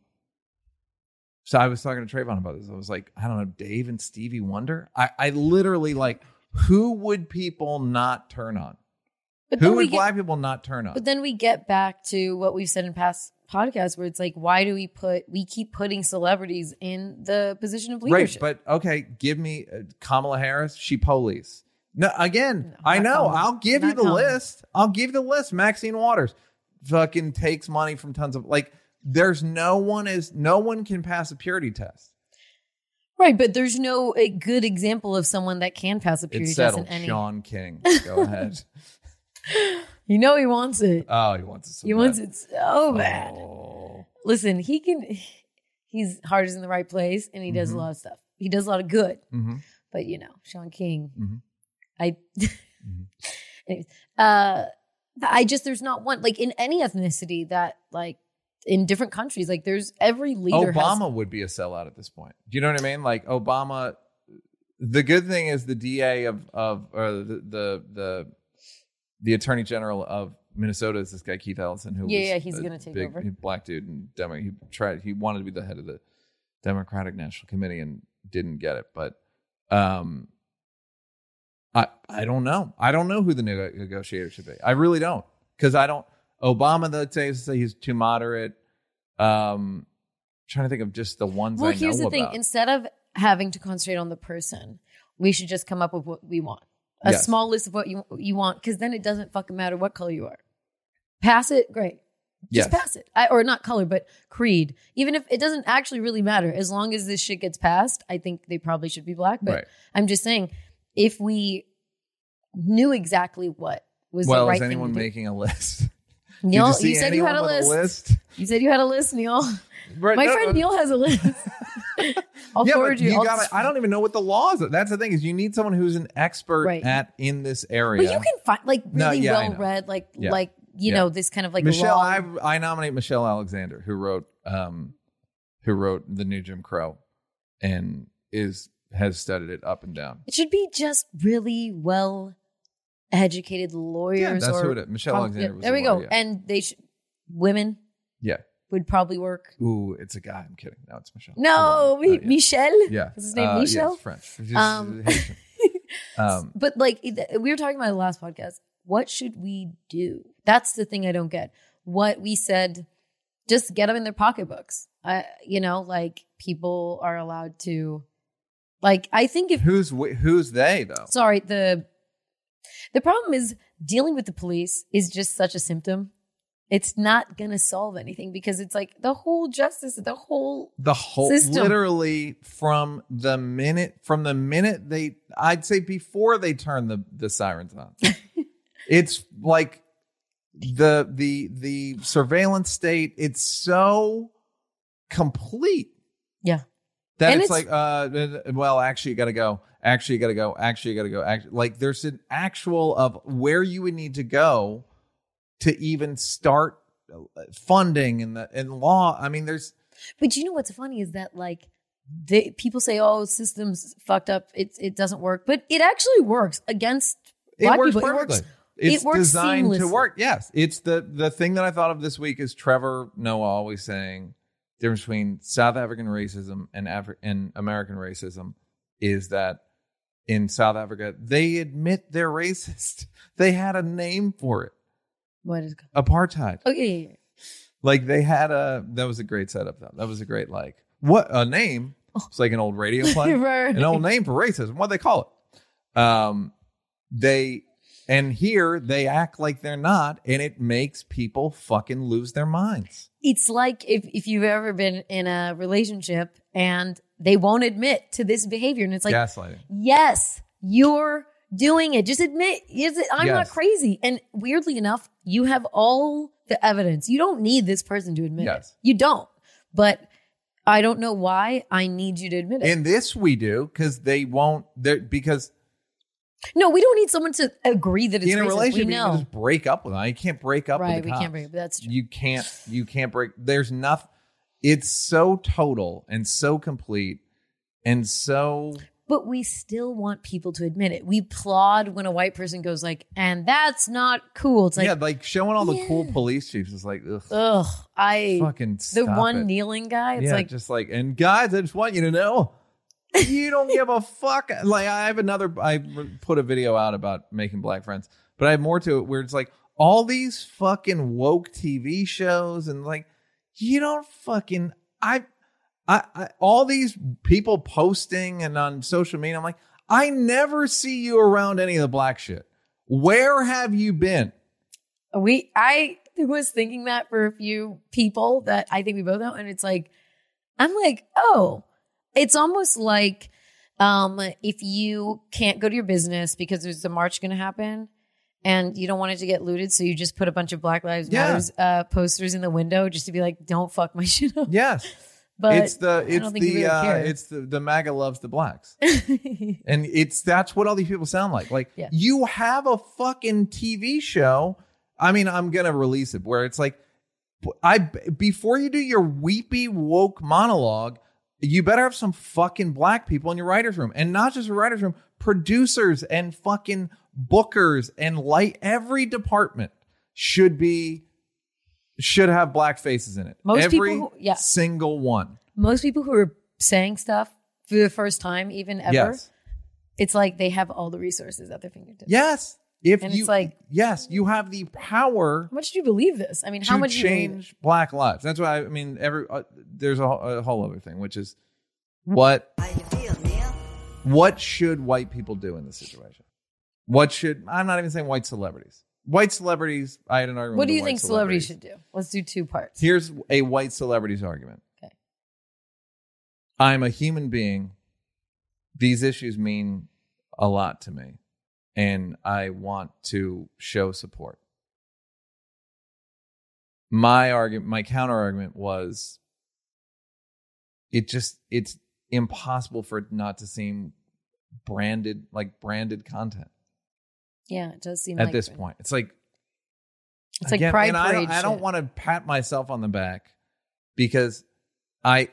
so I was talking to Travon about this. I was like, I don't know, Dave and Stevie Wonder. I, I literally like, who would people not turn on? But Who would get, black people not turn on? but then we get back to what we've said in past podcasts, where it's like, why do we put we keep putting celebrities in the position of leadership? right, but okay, give me uh, Kamala Harris. She police. No, again, No, I know. I'll give you the list. I'll give you the list. Maxine Waters fucking takes money from tons of like. There's no one is no one can pass a purity test. Right, but there's no a good example of someone that can pass a purity It's test in any. Shaun King. Go ahead. You know he wants it. Oh, he wants it. So he bad. wants it so bad. Oh. Listen, he can. He's heart is in the right place, and he does Mhm. a lot of stuff. He does a lot of good. Mhm. But you know, Shaun King, Mhm. I. Mhm. Anyways, uh, I just there's not one like in any ethnicity that like in different countries like there's every leader has Obama would be a sellout at this point. Do you know what I mean? Like Obama. The good thing is the DA of of or the the the, the Attorney General of Minnesota is this guy Keith Ellison who Yeah, was yeah, he's gonna take big, over. black dude and Demo. He tried. He wanted to be the head of the Democratic National Committee and didn't get it. But um, I I don't know. I don't know who the nego- negotiator should be. I really don't because I don't. Obama, let's say, say he's too moderate. Um, trying to think of just the ones well I here's the thing about. instead of having to concentrate on the person we should just come up with what we want a Yes. small list of what you you want because then it doesn't fucking matter what color you are pass it great just Yes. pass it I, or not color but creed even if it doesn't actually really matter as long as this shit gets passed i think they probably should be black but Right. i'm just saying if we knew exactly what was Well, the right is anyone thing to do. making a list? Neal, you, you, said you had a with list. You said you had a list, Neal. Right, My no, friend no. Neal has a list. I'll yeah, forward you. you gotta, just- I don't even know what the laws. Are. That's the thing is you need someone who's an expert Right. at in this area. But you can find like No, really yeah, well read, like Yeah. like you know this kind of like Michelle, long- I I nominate Michelle Alexander, who wrote um, who wrote the new Jim Crow, and is has studied it up and down. It should be just really well educated lawyers. Yeah, that's or who it is. Michelle com- Alexander. yeah, was there we go. lawyer, yeah. And they should women yeah. would probably work. Ooh, it's a guy. I'm kidding. No, it's Michelle. No, Hold on. Mi- yeah. Michelle. Yeah. Is his name Uh, Michelle? Yes, French. Um, Haitian. um, But like we were talking about the last podcast. What should we do? That's the thing I don't get. What we said, just get them in their pocketbooks. I, you know, like people are allowed to, like I think if who's wh- who's they though? sorry the the problem is dealing with the police is just such a symptom. It's not gonna solve anything because it's like the whole justice, the whole the whole system. literally from the minute from the minute they i'd say before they turn the the sirens on it's like the the the surveillance state it's so complete Yeah. that it's, it's- like uh well actually you gotta go actually you gotta go actually you gotta go actually, like there's an actual of where you would need to go to even start uh, funding and the and law i mean there's But you know what's funny is that like they people say, "Oh, systems fucked up. It it doesn't work," but it actually works against It works people. perfectly. It works. it's it works designed to work. Yes, it's the the thing that I thought of this week is Trevor Noah always saying the difference between South African racism and Afri- and American racism is that in South Africa they admit they're racist. They had a name for it, What is? It? Apartheid. Okay, yeah, yeah, Like they had a that was a great setup though. That was a great like what a name. It's like an old radio play. Right. an old name for racism. What they call it? Um, they and here they act like they're not, and it makes people fucking lose their minds. It's like if if you've ever been in a relationship and they won't admit to this behavior, and it's like, Gaslighting. yes, you're doing it. Just admit, is it? I'm not crazy. And weirdly enough, you have all the evidence. You don't need this person to admit Yes. it. You don't. But I don't know why I need you to admit it. In this, we do because they won't. Because No, we don't need someone to agree that it's in a racist. relationship, we you can just break up with them. You can't break up right, we cops. can't it. That's true. You can't. You can't break. There's nothing. It's so total and so complete and so but we still want people to admit it. We applaud when a white person goes like, "And that's not cool." It's like, yeah, like showing all the cool police chiefs is like, ugh, ugh, I fucking the one it. kneeling guy. It's yeah, like, just like, and guys, I just want you to know, you don't give a fuck. Like, I have another. I put a video out about making black friends, but I have more to it where it's like all these fucking woke TV shows and like, you don't fucking. I, I, I all these people posting and on social media. I'm like, I never see you around any of the black shit. Where have you been? we I was thinking that for a few people that I think we both know, and it's like I'm like, oh, it's almost like um if you can't go to your business because there's a march going to happen. And you don't want it to get looted, so you just put a bunch of Black Lives Yeah. Matters uh, posters in the window just to be like, "Don't fuck my shit up." Yes, But it's the it's don't think you the really uh, it's the the MAGA loves the blacks. And it's that's what all these people sound like. Like Yeah. you have a fucking TV show. I mean, I'm gonna release it where it's like, I before you do your weepy woke monologue, you better have some fucking black people in your writers' room, and not just a writers' room, producers and fucking bookers and light. Every department should be should have black faces in it. Most Every people who- yeah. single one. Most people who are saying stuff for the first time, even ever, Yes. it's like they have all the resources at their fingertips. Yes. If And you it's like- yes, you have the power How much do you believe this? I mean, how to much do you change black lives. That's why I mean every uh, there's a, a whole other thing which is what what should white people do in this situation? What should I'm not even saying white celebrities. White celebrities, I had an argument What do you think celebrities should do? Let's do two parts. Here's a white celebrities argument. Okay. I'm a human being. These issues mean a lot to me, and I want to show support. My argument, my counter argument was it just, it's impossible for it not to seem branded, like branded content Yeah, it does seem like at like this point. It's like, It's like Again, pride and I don't. I don't want to pat myself on the back because I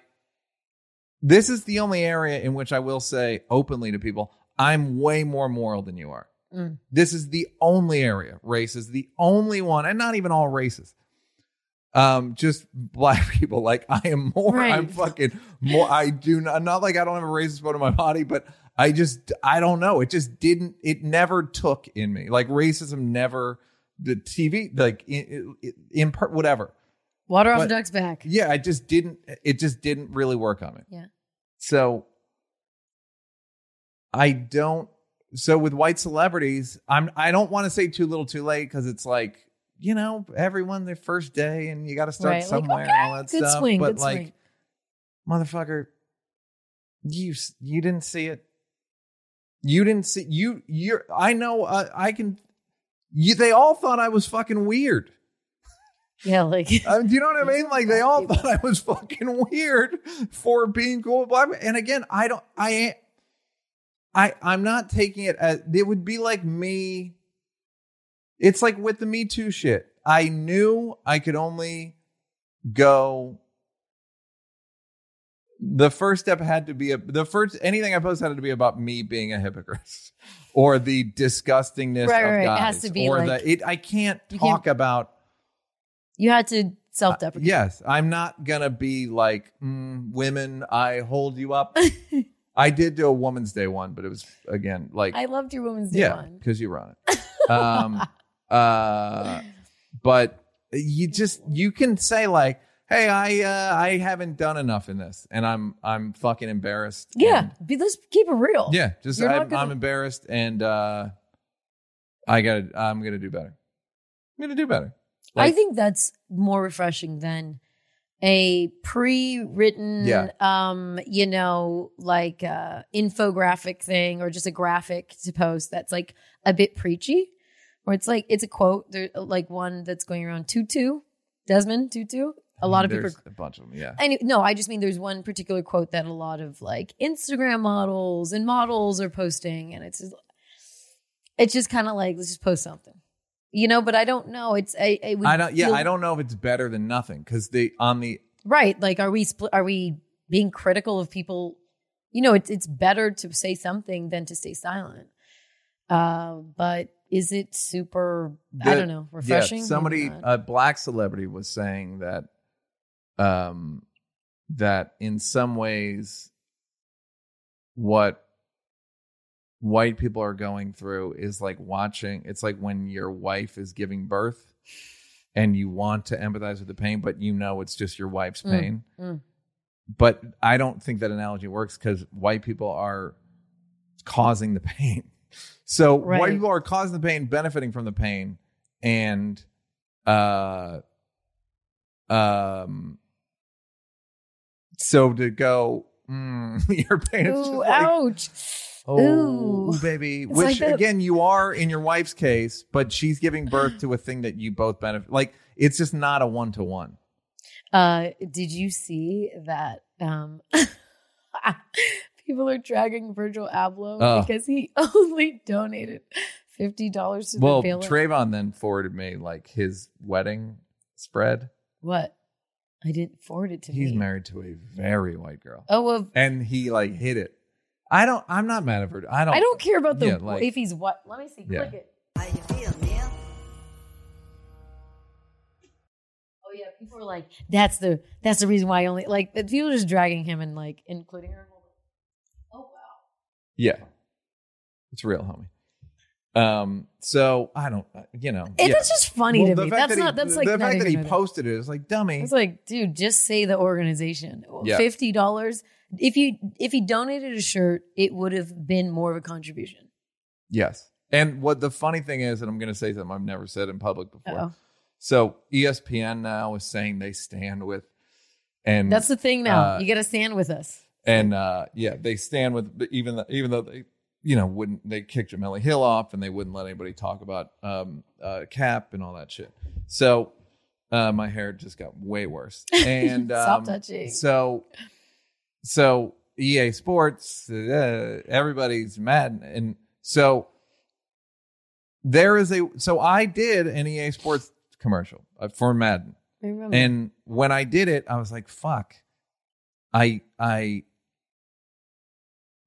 this is the only area in which I will say openly to people, I'm way more moral than you are. Mm. This is the only area. Race is the only one, and not even all races. Um, just black people. Like I am more. I'm fucking more. I do not. Not like I don't have a racist bone in my body, but I just. I don't know. It just didn't. It never took in me. Like racism never. The TV, like in, in, in part, whatever. Water off but- duck's back. Yeah, I just didn't. It just didn't really work on me. Yeah. So I don't. So with white celebrities, I'm. I don't want to say too little, too late because it's like you know everyone their first day and you got to start Right, like, somewhere okay, and all that good stuff. swing, but good like, swing. motherfucker, you you didn't see it. You didn't see you. You're. I know. Uh, I can. You. They all thought I was fucking weird. Yeah, like Um, do you know what I mean? Like they all thought I was fucking weird for being cool with black. men. And again, I don't. I ain't. I I'm not taking it as it would be like me. It's like with the Me Too shit. I knew I could only go. The first step had to be a, the first anything I posted had to be about me being a hypocrite, or the disgustingness Right, of right, it guys, has to be or like- the it. I can't talk can't- about you had to self-deprecate. Yes, I'm not gonna be like mm, women. I hold you up. I did do a Woman's Day one, but it was again like I loved your Women's Day yeah, one. because you run it. Um, uh, but you just you can say like, hey, I uh, I haven't done enough in this, and I'm I'm fucking embarrassed. Yeah, and- be, let's keep it real. yeah, just You're I'm, gonna- I'm embarrassed, and uh, I gotta I'm gonna do better. I'm gonna do better. I think that's more refreshing than a pre-written Yeah. um you know like uh infographic thing or just a graphic to post that's like a bit preachy or it's like it's a quote there like one that's going around tutu desmond tutu a lot of people a bunch of them. Yeah. and no, I just mean there's one particular quote that a lot of like Instagram models and models are posting, and it's just, it's just kind of like let's just post something, you know. But I don't know. It's I. I, I don't. Yeah, feel- I don't know if it's better than nothing because the on the Right. Like, are we split? Are we being critical of people? You know, it's it's better to say something than to stay silent. Uh, but is it super? I don't know. Refreshing. Yeah, somebody, a black celebrity, was saying that, um, that in some ways, what white people are going through is like watching. It's like when your wife is giving birth, and you want to empathize with the pain, but you know it's just your wife's Mm, pain. mm. But I don't think that analogy works because white people are causing the pain. So Right. white people are causing the pain, benefiting from the pain, and uh, um, so to go, mm, your pain Ooh, like, ouch. oh, Ooh. baby. It's Which like that- again, you are in your wife's case, but she's giving birth to a thing that you both benefit. Like it's just not a one to one. Uh, did you see that? Um, people are dragging Virgil Abloh Oh. because he only donated fifty dollars to Well, the bailout. Travon then forwarded me like his wedding spread. what? I didn't forward it to him. He's me. married to a very white girl, Oh, well, and he like hit it. I don't. I'm not mad at her. I don't. I don't care about the Yeah, like- if he's what. Let me see. Yeah. Click it. How you feel, Neal? Oh yeah, people are like, that's the that's the reason why I only like people are just dragging him and like including her. Oh wow. Yeah, it's real, homie. Um. So I don't. uh, You know. it's yeah. Just funny Well, to me. That's that he- not. That's like the fact that he even a- posted it is like dummy. It's like, dude, just say the organization. Yeah. Fifty dollars. If you if he donated a shirt, it would have been more of a contribution. yes. And what the funny thing is, and I'm going to say something I've never said in public before. Uh-oh. So ESPN now is saying they stand with, and That's the thing now. Uh, you got to stand with us. and uh, yeah, they stand with even though, even though they you know wouldn't they kicked Jemele Hill off and they wouldn't let anybody talk about um, uh, Cap and all that shit. So uh, my hair just got way worse. And Stop um, touching. So so EA Sports, uh, everybody's mad, and so there is a so I did an EA Sports commercial uh, for Madden. And when I did it, I was like, fuck. I I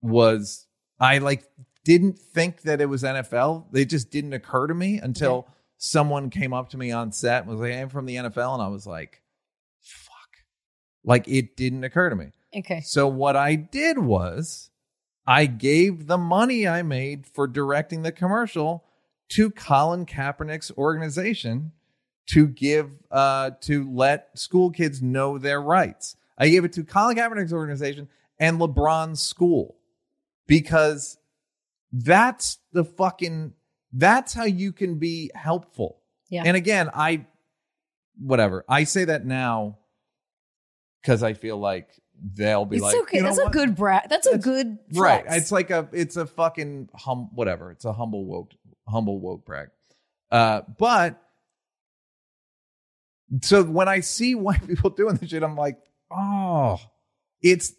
was I like didn't think that it was NFL. It just didn't occur to me until someone came up to me on set and was like, I'm from the NFL. And I was like, fuck. Like it didn't occur to me. okay. So what I did was I gave the money I made for directing the commercial to Colin Kaepernick's organization to give uh to let school kids know their rights. I gave it to Colin Kaepernick's organization and LeBron's school because that's the fucking that's how you can be helpful. Yeah. And again, I whatever. I say that now because I feel like they'll be It's like, okay. "You know That's a what?" good bra. That's a good right. flex. It's like a it's a fucking hum whatever. It's a humble woke humble woke brag. Uh, but so when I see white people doing this shit, I'm like, oh, it's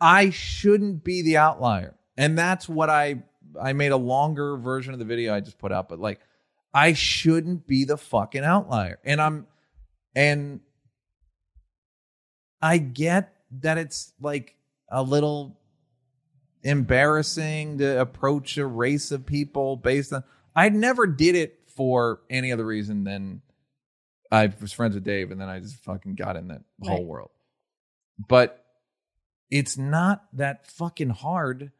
I shouldn't be the outlier, and that's what I I made a longer version of the video I just put out, but like I shouldn't be the fucking outlier, and I'm and I get that it's like a little embarrassing to approach a race of people based on I never did it for any other reason than I was friends with Dave and then I just fucking got in that whole world. But it's not that fucking hard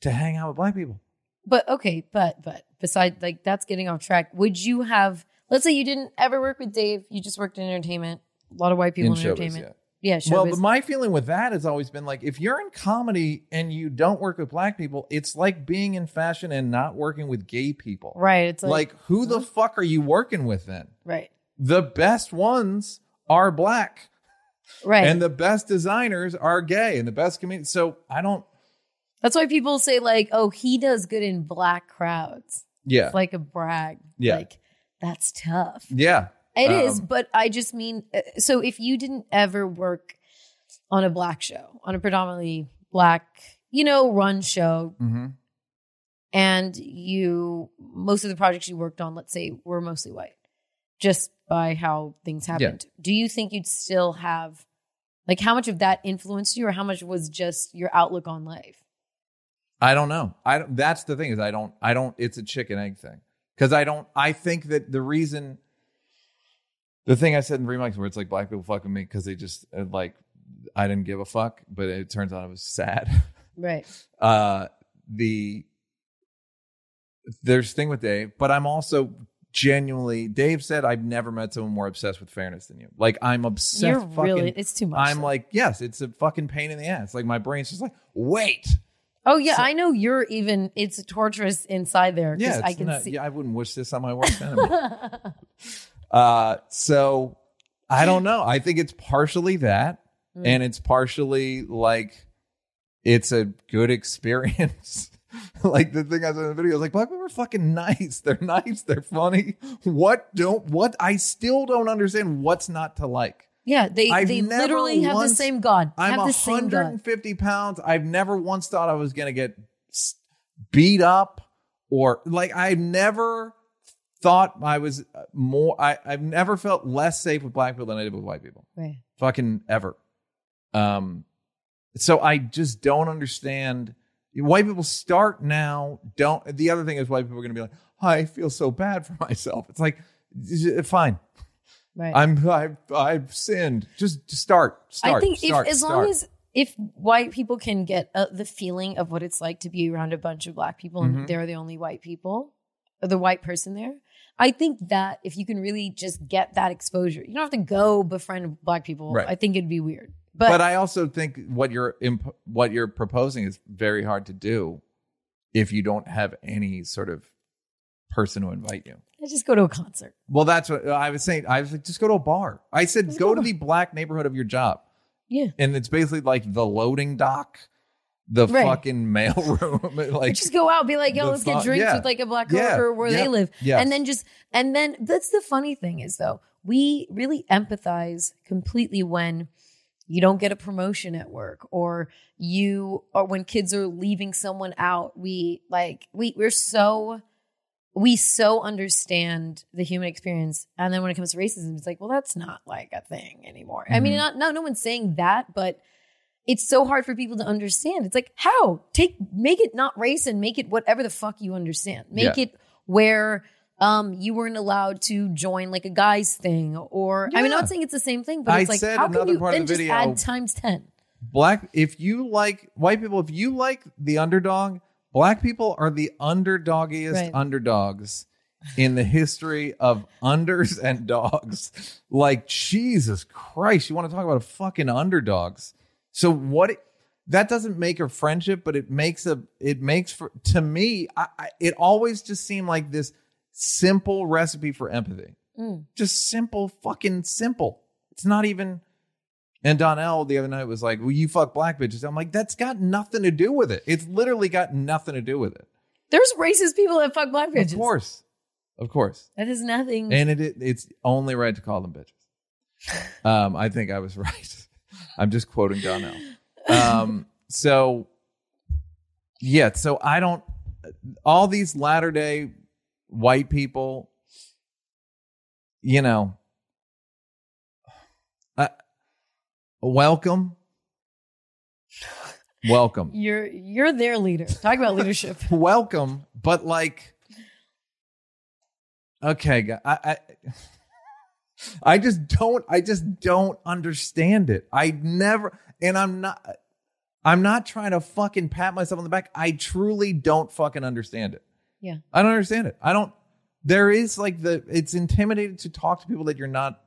to hang out with black people. But okay, but but besides like that's getting off track. Would you have let's say you didn't ever work with Dave, you just worked in entertainment. A lot of white people in, showbiz, entertainment. yeah. Yeah, Well, but my feeling with that has always been like if you're in comedy and you don't work with black people, it's like being in fashion and not working with gay people. right. It's like, Like, who the fuck are you working with then? right. The best ones are black. Right. And the best designers are gay and the best comedians. So I don't that's why people say like, oh, he does good in black crowds. Yeah. It's like a brag. Yeah. Like that's tough. yeah. It is, Um, but I just mean uh, so if you didn't ever work on a black show, on a predominantly black, you know, run show, Mm-hmm. and you most of the projects you worked on, let's say, were mostly white, just by how things happened. Do you think you'd still have like how much of that influenced you, or how much was just your outlook on life? I don't know. I don't, that's the thing is I don't I don't it's a chicken egg thing. Cuz I don't I think that the reason the thing I said in Remix where it's like black people fucking me cuz they just uh, like I didn't give a fuck, but it turns out I was sad. Right. uh the there's thing with Dave, but I'm also genuinely Dave said I've never met someone more obsessed with fairness than you. Like I'm obsessed You're fucking really it's too much. I'm though. like, yes, it's a fucking pain in the ass. Like my brain's just like, wait. Oh yeah, So- I know you're even. It's torturous inside there Yeah, I can not- see. Yeah, I wouldn't wish this on my worst enemy. uh, so I don't know. I think it's partially that, Mm. and it's partially like it's a good experience. like the thing I said in the video, I was like, black people are fucking nice. They're nice. They're funny. What don't what? I still don't understand what's not to like. yeah, they I've they literally have the same God. I'm have the same God. 150 pounds. I've never once thought I was going to get beat up or like I've never thought I was uh, more. I, I've never felt less safe with black people than I did with white people. Right. Fucking ever. Um, so I just don't understand. White people start now. Don't. The other thing is white people are going to be like, I feel so bad for myself. It's like, fine. Right. I'm I've, I've sinned. Just start. Start. I think start, if as start. long as if white people can get uh, the feeling of what it's like to be around a bunch of black people and Mhm. they're the only white people, or the white person there, I think that if you can really just get that exposure, you don't have to go befriend black people. Right. I think it'd be weird, but, but, I also think what you're imp- what you're proposing is very hard to do if you don't have any sort of person to invite you. I just go to a concert. Well, that's what I was saying. I was like, just go to a bar. I said, Just go go to the black neighborhood of your job, Yeah. and it's basically like the loading dock, the Right. fucking mailroom, like just go out, be like, yo, let's fu- get drinks yeah. with like a black Yeah. coworker where they live. Yes. And then just and then that's the funny thing is though, we really empathize completely when you don't get a promotion at work or you or when kids are leaving someone out. We like we we're so we so understand the human experience. And then when it comes to racism, it's like, well, that's not like a thing anymore. I mean, Mhm. not no no one's saying that, but it's so hard for people to understand. It's like, how? Take make it not race and make it whatever the fuck you understand. Make Yeah. it where um you weren't allowed to join like a guy's thing or I mean Yeah. not saying it's the same thing, but I it's like said how can you part of then the just add times ten? black if you like white people if you like the underdog black people are the underdoggiest Right. underdogs in the history of unders and dogs like jesus christ you want to talk about a fucking underdogs so what that doesn't make a friendship but it makes a it makes for to me I, I, it always just seemed like this simple recipe for empathy Mm. just simple fucking simple it's not even and Donnell the other night was like, "Well, you fuck black bitches." I'm like, "That's got nothing to do with it. It's literally got nothing to do with it." There's racist people that fuck black bitches. Of course, of course, That is nothing. and it, it it's only right to call them bitches. Um, I think I was right. I'm just quoting Donnell. Um, so yeah, so I don't. All these latter day white people, you know, uh, welcome, welcome. you're you're their leader. Talk about leadership. welcome, but like, okay, I, I, I just don't, I just don't understand it. I never, and I'm not, I'm not trying to fucking pat myself on the back. I truly don't fucking understand it. Yeah. I don't understand it. I don't. There is like the, it's intimidating to talk to people that you're not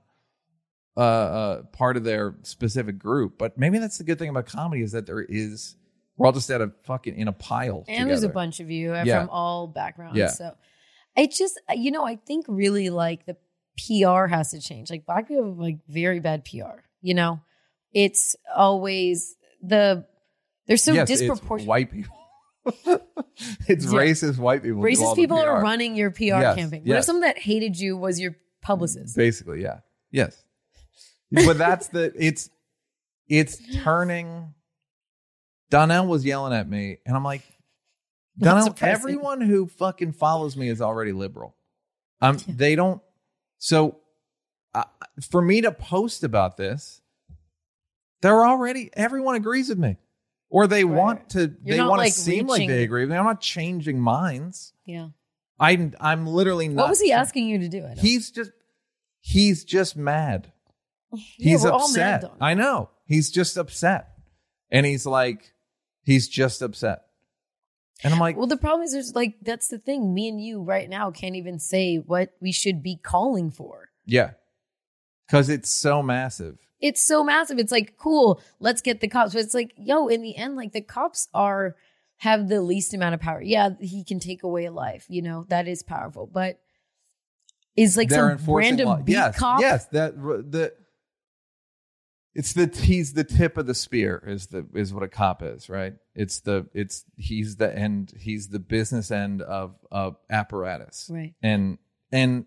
uh, uh part of their specific group. But maybe that's the good thing about comedy is that there is. We're all just at a fucking in a pile. and there's a bunch of you uh, Yeah. from all backgrounds. Yeah. So I just, you know, I think really like the PR has to change. Like black people have like very bad PR. You know, it's always the they're so Yes, disproportionate. white people. it's Yeah. racist white people. who do all Racist people are running your PR Yes, campaign. What if someone that hated you was your publicist? Basically, yeah. Yes. but that's the it's it's turning Donnell was yelling at me and I'm like, Not surprising. everyone who fucking follows me is already liberal. Um, Yeah. they don't. So, uh, for me to post about this, they're already everyone agrees with me, or they Right. want to. You're they want to like, seem like they agree with me. I'm not changing minds. Yeah. I'm. I'm literally not. What was he asking you to do? He's just. He's just mad. Yeah, He's we're all mad, upset. I know. He's just upset. And he's like, he's just upset. And I'm like, Well, the problem is, there's like that's the thing. Me and you right now can't even say what we should be calling for. yeah. Because it's so massive. It's so massive. It's like cool. Let's get the cops. But it's like, yo, in the end, like the cops are have the least amount of power. Yeah, he can take away a life. You know that is powerful, but is like They're some random law. beat yes, cop. Yes, that the it's the he's the tip of the spear is the is what a cop is, right? It's the it's he's the end he's the business end of of apparatus. Right. and and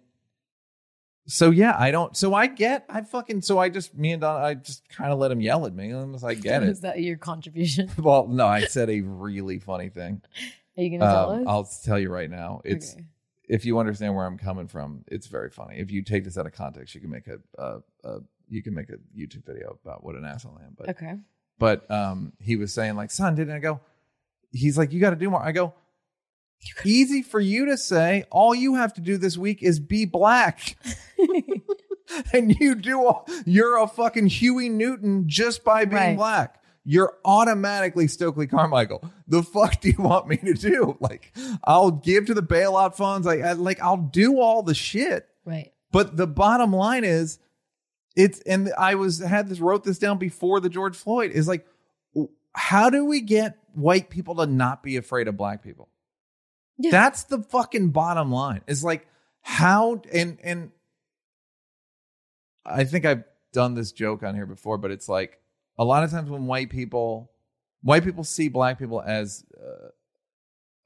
so yeah i don't so i get i fucking so i just me and don i just kind of let him yell at me i get it Is that your contribution? well no i said a really funny thing Are you gonna tell um, us? i'll tell you right now it's Okay. if you understand where i'm coming from it's very funny if you take this out of context you can make a, a, a you can make a youtube video about what an asshole i am but okay. but um he was saying like son didn't i go he's like you got to do more i go easy for you to say all you have to do this week is be black and you do all, you're a fucking Huey Newton just by being Right. black. You're automatically Stokely Carmichael. The fuck do you want me to do? Like, I'll give to the bailout funds. Like, I, like I'll do all the shit. Right. But the bottom line is, it's and I was had this wrote this down before the George Floyd is like, how do we get white people to not be afraid of black people? Yeah. That's the fucking bottom line. Is like how and and I think I've done this joke on here before, but it's like a lot of times when white people white people see black people as uh,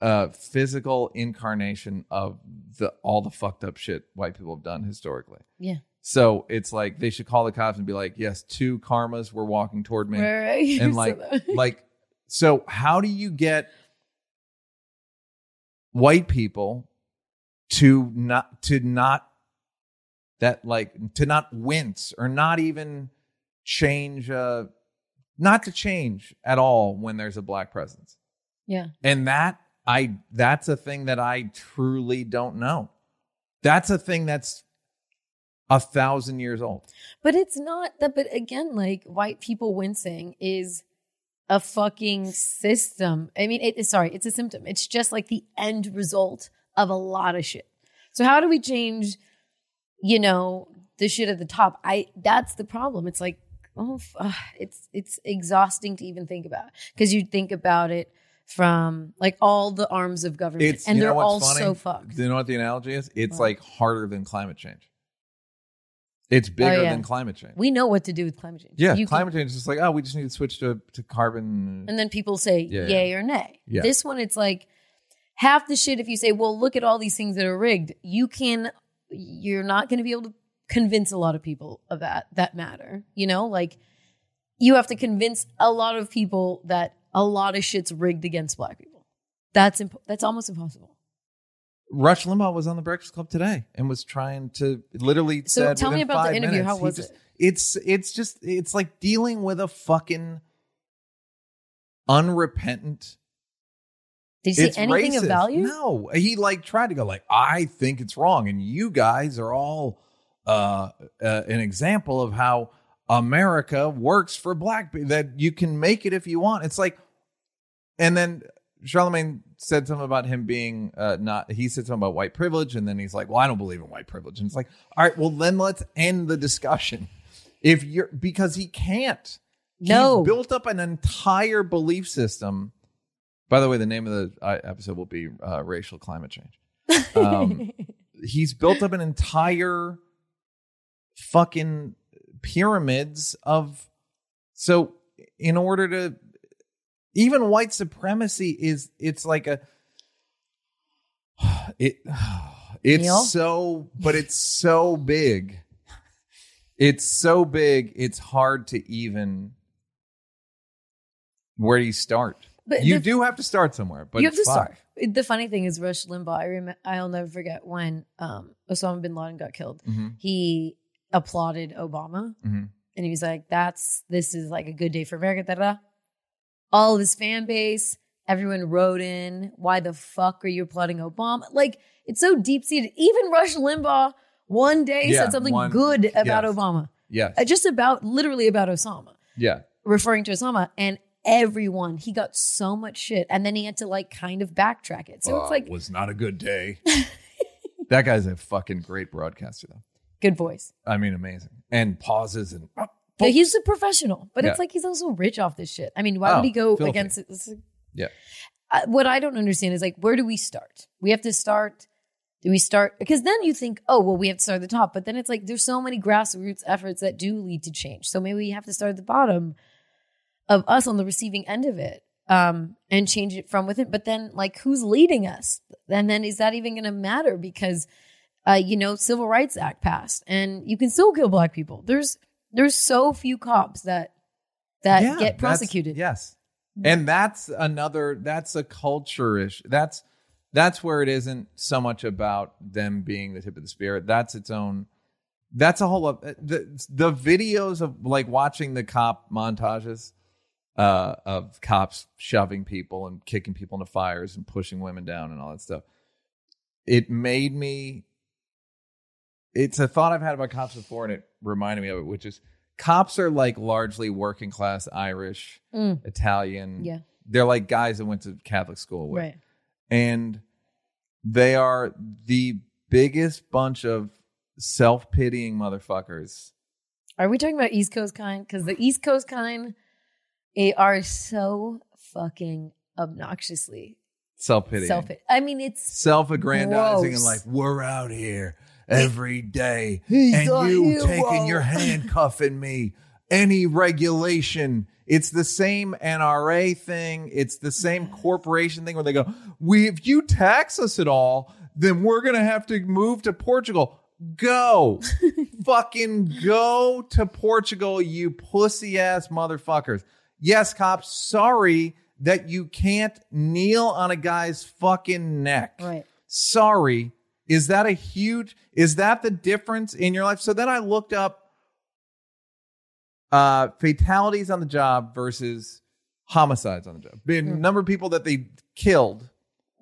a physical incarnation of the all the fucked up shit white people have done historically. Yeah. So it's like they should call the cops and be like, "Yes, two karmas were walking toward me." Right. And like like so how do you get white people to not to not that like to not wince or not even change uh not to change at all when there's a black presence yeah. and that i that's a thing that i truly don't know that's a thing that's a thousand years old But it's not that. But again, like white people wincing is a fucking system. I mean, it, sorry, it's a symptom. It's just like the end result of a lot of shit. So how do we change? You know, the shit at the top. I. That's the problem. It's like, oh, it's it's exhausting to even think about because you think about it from like all the arms of government, it's and they're all funny? so fucked. Do you know what the analogy is? It's like harder than climate change. It's oh, bigger Oh, yeah. than climate change. We know what to do with climate change. yeah, You can- climate change is just like, oh, we just need to switch to, to carbon. And then people say Yeah, yay or nay. Yeah. This one, it's like half the shit. If you say, well, look at all these things that are rigged, you can, you're not going to be able to convince a lot of people of that, that matter. You know, like you have to convince a lot of people that a lot of shit's rigged against black people. That's, imp- that's almost impossible. Rush Limbaugh was on the Breakfast Club today and was trying to literally. So said tell me about the interview. minutes, How he was just- it? It's it's just it's like dealing with a fucking unrepentant Did you say anything of value? No, he like tried to go like, I think it's wrong, and you guys are all uh, uh, an example of how America works for black people. That you can make it if you want. It's like, and then Charlemagne said something about him being uh, not. He said something about white privilege, and then he's like, "Well, I don't believe in white privilege." And it's like, all right, well then let's end the discussion. If you're because he can't. No. He's built up an entire belief system. By the way, the name of the uh, episode will be uh, racial climate change. Um, he's built up an entire fucking pyramids of so in order to even white supremacy is it's like a it it's Neal? so but it's so big it's so big it's hard to even where do you start But you the- do have to start somewhere but you have to fuck. start. the funny thing is Rush Limbaugh. I rem- I'll never forget when um, Osama bin Laden got killed. Mhm. He applauded Obama, Mhm. and he was like, "That's this is like a good day for America." Da, da. All of his fan base, everyone wrote in, "Why the fuck are you applauding Obama?" Like it's so deep seated. Even Rush Limbaugh one day Yeah, said something one- good about yes. Obama, Yes. Uh, just about literally about Osama yeah. referring to Osama and everyone he got so much shit and then he had to like kind of backtrack it so it's Uh, like was not a good day. that guy's a fucking great broadcaster, though. good voice I mean, amazing. And pauses and but he's a professional but Yeah. it's like he's also rich off this shit i mean why Oh, would he go filthy. against it like- Yeah. Uh, what i don't understand is like where do we start we have to start do we start because then you think oh well we have to start at the top but then it's like there's so many grassroots efforts that do lead to change so maybe we have to start at the bottom of us on the receiving end of it um, and change it from within. But then, like, who's leading us? And then is that even going to matter? Because, uh, you know, Civil Rights Act passed, and you can still kill black people. There's there's so few cops that that Yeah, get prosecuted. Yes. And that's another that's a culture issue. That's that's where it isn't so much about them being the tip of the spear. That's its own that's a whole of the the videos of like watching the cop montages uh of cops shoving people and kicking people into fires and pushing women down and all that stuff. It made me it's a thought I've had about cops before and it reminded me of it, which is cops are like largely working class Irish, Mm, Italian. yeah, They're like guys that went to Catholic school with. right. And they are the biggest bunch of self pitying motherfuckers. Are we talking about East Coast kind? Because the East Coast kind they are so fucking obnoxiously Self pitying. self. I mean, it's Self aggrandizing and like, we're out here every day. He's and you hero. taking your handcuffing me. Any regulation. It's the same NRA thing. It's the same corporation thing where they go, "We if you tax us at all, then we're gonna have to move to Portugal." Go, fucking go to Portugal, you pussy ass motherfuckers. Yes, cops. Sorry that you can't kneel on a guy's fucking neck right. sorry is that a huge is that the difference in your life so then i looked up uh fatalities on the job versus homicides on the job the Hmm. number of people that they killed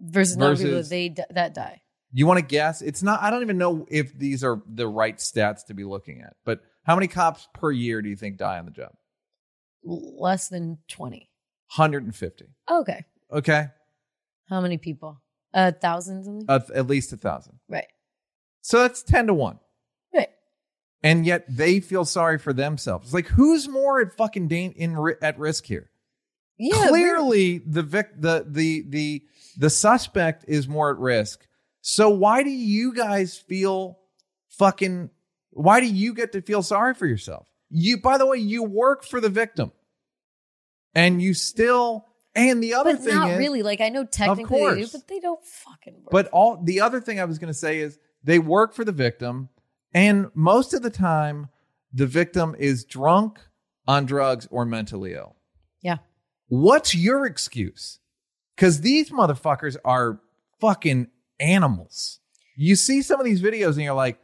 Versus, not people that they that die. you want to guess it's not i don't even know if these are the right stats to be looking at but how many cops per year do you think die on the job Less than twenty. 150 Okay. okay How many people? A thousand something? uh, at least a thousand right. so that's 10 to 1 Right. and yet they feel sorry for themselves. It's like who's more at fucking dan- in ri- at risk here? Yeah. Clearly, the vic- the the the the suspect is more at risk. So why do you guys feel fucking? Why do you get to feel sorry for yourself? You, by the way, you work for the victim, and you still. And the other thing. But thing not is, really. Like I know technically they do, but they don't fucking work. But all the other thing I was going to say is they work for the victim, and most of the time, the victim is drunk, on drugs, or mentally ill. Yeah. What's your excuse? Because these motherfuckers are fucking animals. You see some of these videos, and you're like,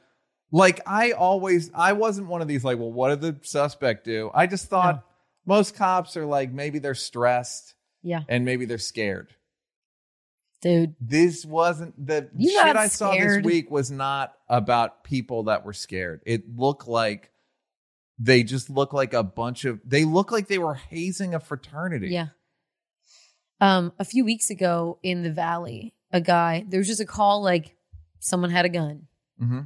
like I always, I wasn't one of these like, well, what did the suspect do? I just thought No. most cops are like maybe they're stressed yeah, and maybe they're scared dude. this wasn't the You shit I saw this week was not about people that were scared. It looked like they just look like a bunch of they look like they were hazing a fraternity. Yeah. Um, a few weeks ago in the valley, a guy there was just a call like someone had a gun, Mm-hmm.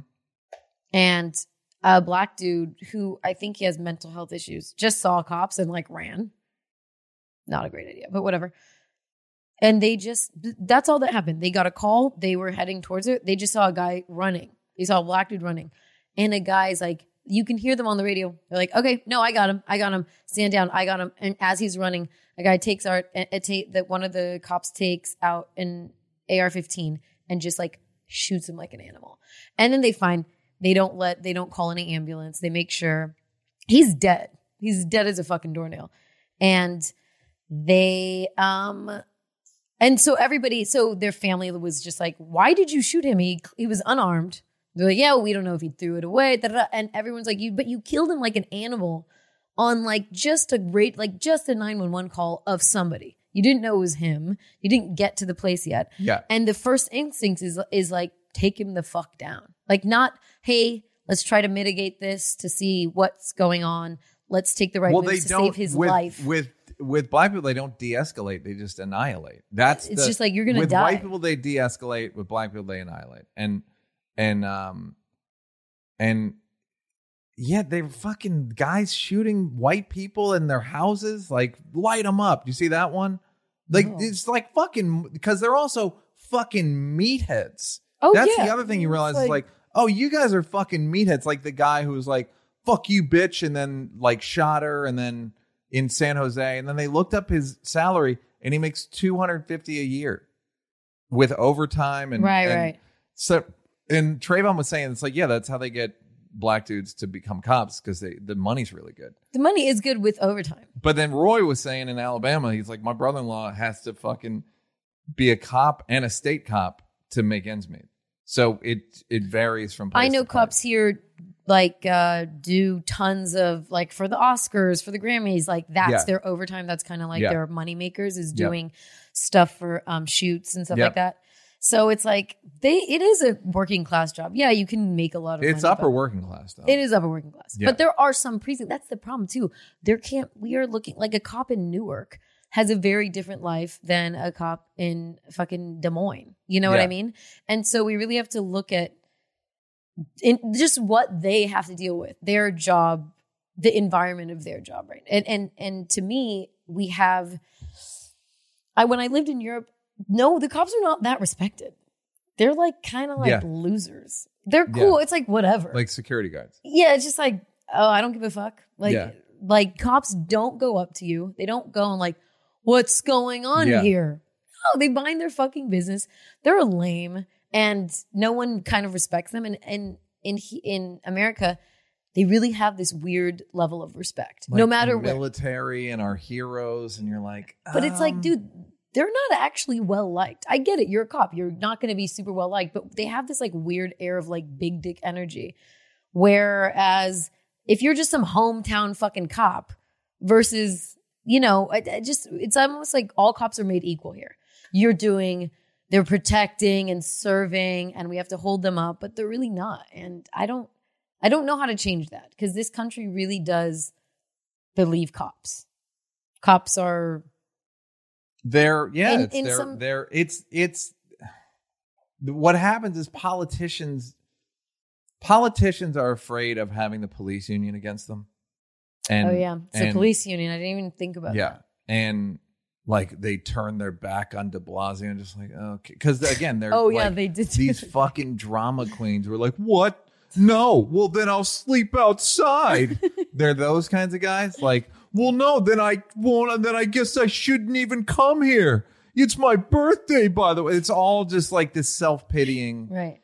and a black dude who I think he has mental health issues just saw cops and like ran. Not a great idea, but whatever. And they just that's all that happened. They got a call, they were heading towards it. They just saw a guy running. They saw a black dude running. And a guy's like, you can hear them on the radio. They're like, okay, no, I got him. I got him. Stand down. I got him. And as he's running, a guy takes out a, a ta- that one of the cops takes out an AR-15 and just like shoots him like an animal. And then they find they don't let they don't call any ambulance. They make sure he's dead. He's dead as a fucking doornail. And they um And so everybody, so their family was just like, "Why did you shoot him? He he was unarmed." They're like, "Yeah, we don't know if he threw it away." da, da, da." And everyone's like, "You, but you killed him like an animal on like just a great, like just a nine one one call of somebody. You didn't know it was him. You didn't get to the place yet. Yeah. And the first instinct is is like take him the fuck down. Like not, hey, let's try to mitigate this to see what's going on. Let's take the right well, they moves to don't save his with, life. with with black people. They don't de-escalate; they just annihilate. That's It's the- just like, you're gonna with die. white people. They de-escalate. With black people, they annihilate. And and um and yeah, they were fucking guys shooting white people in their houses. Like light them up. Do you see that one? Like it's like fucking because they're also fucking meatheads. oh That's yeah. the other thing you realize is like, oh, you guys are fucking meatheads. Like the guy who was like, fuck you, bitch, and then like shot her, and then in San Jose, and then they looked up his salary, and he makes two hundred fifty a year with overtime and right, and right. So, and Travon was saying it's like, yeah, that's how they get black dudes to become cops because they the money's really good. The money is good with overtime. But then Roy was saying in Alabama, he's like, my brother in law has to fucking be a cop and a state cop to make ends meet. So it it varies from. Place I know cops here like uh do tons of like for the Oscars, for the Grammys, like that's Yeah. their overtime. That's kind of like Yeah. their money makers is Yeah. doing stuff for um shoots and stuff Yeah. like that. So it's like they it is a working class job. Yeah, you can make a lot of It's money, upper working class though. It is upper working class. Yeah. But there are some precincts. That's the problem too. There can't we are looking like a cop in Newark has a very different life than a cop in fucking Des Moines. You know what I mean? And so we really have to look at in just what they have to deal with, their job, the environment of their job, right? And and and to me, we have I when I lived in Europe, no, the cops are not that respected. They're like kind of like Yeah. losers. They're cool. Yeah. It's like whatever. like security guards. Yeah, it's just like, oh, I don't give a fuck. Like, Yeah. like cops don't go up to you. They don't go and like, what's going on here? No, they mind their fucking business. They're lame, and no one kind of respects them. And and in in America, they really have this weird level of respect, no matter what. military and our heroes, and you're like, But it's like, um, dude, they're not actually well liked. I get it. You're a cop. You're not going to be super well liked, but they have this like weird air of like big dick energy. Whereas if you're just some hometown fucking cop versus, you know, I, I just, it's almost like all cops are made equal here. You're doing, they're protecting and serving and we have to hold them up, but they're really not. And I don't, I don't know how to change that because this country really does believe cops. Cops are They're yeah, In- it's in they're, some- they're it's it's what happens is politicians politicians are afraid of having the police union against them. Oh, and oh yeah, it's a police union. I didn't even think about Yeah. that. And like they turn their back on De Blasio and just like okay, because again they're Oh yeah, they did these fucking drama queens were like, what? No, well then I'll sleep outside. They're those kinds of guys. Like, well, no, then I won't. Then I guess I shouldn't even come here. It's my birthday, by the way. It's all just like this self pitying, right.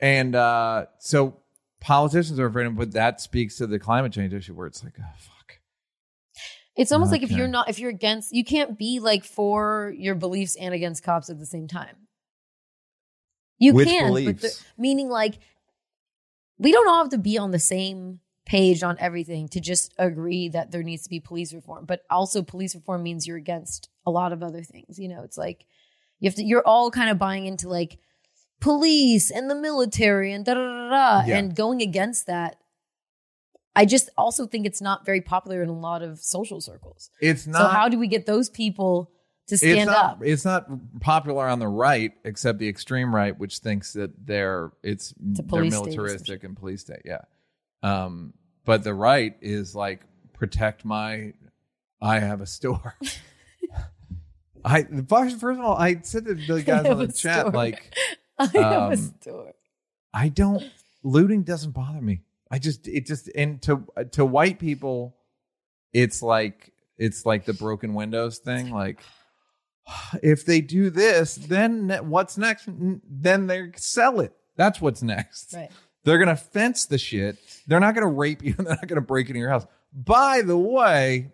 and uh, so politicians are afraid of. But that speaks to the climate change issue, where it's like, oh fuck. It's almost like if you're not, if you're against, you can't be like for your beliefs and against cops at the same time. You Which can, but the, meaning like we don't all have to be on the same page on everything to just agree that there needs to be police reform. But also, police reform means you're against a lot of other things. You know, it's like you have to. You're all kind of buying into like police and the military and da da da da, Yeah. and going against that. I just also think it's not very popular in a lot of social circles. It's not. so how do we get those people to it's stand not, up? It's not popular on the right, except the extreme right, which thinks that they're it's they're militaristic and police state. Yeah, um, but the right is like protect my. I have a store. I first of all, I said to the guys on the chat store. like I have a um, store. I don't looting doesn't bother me. I just it just and to to white people, it's like it's like the broken windows thing. Like if they do this, then what's next? Then they sell it. That's what's next. Right. They're gonna fence the shit. They're not gonna rape you. They're not gonna break into your house. By the way,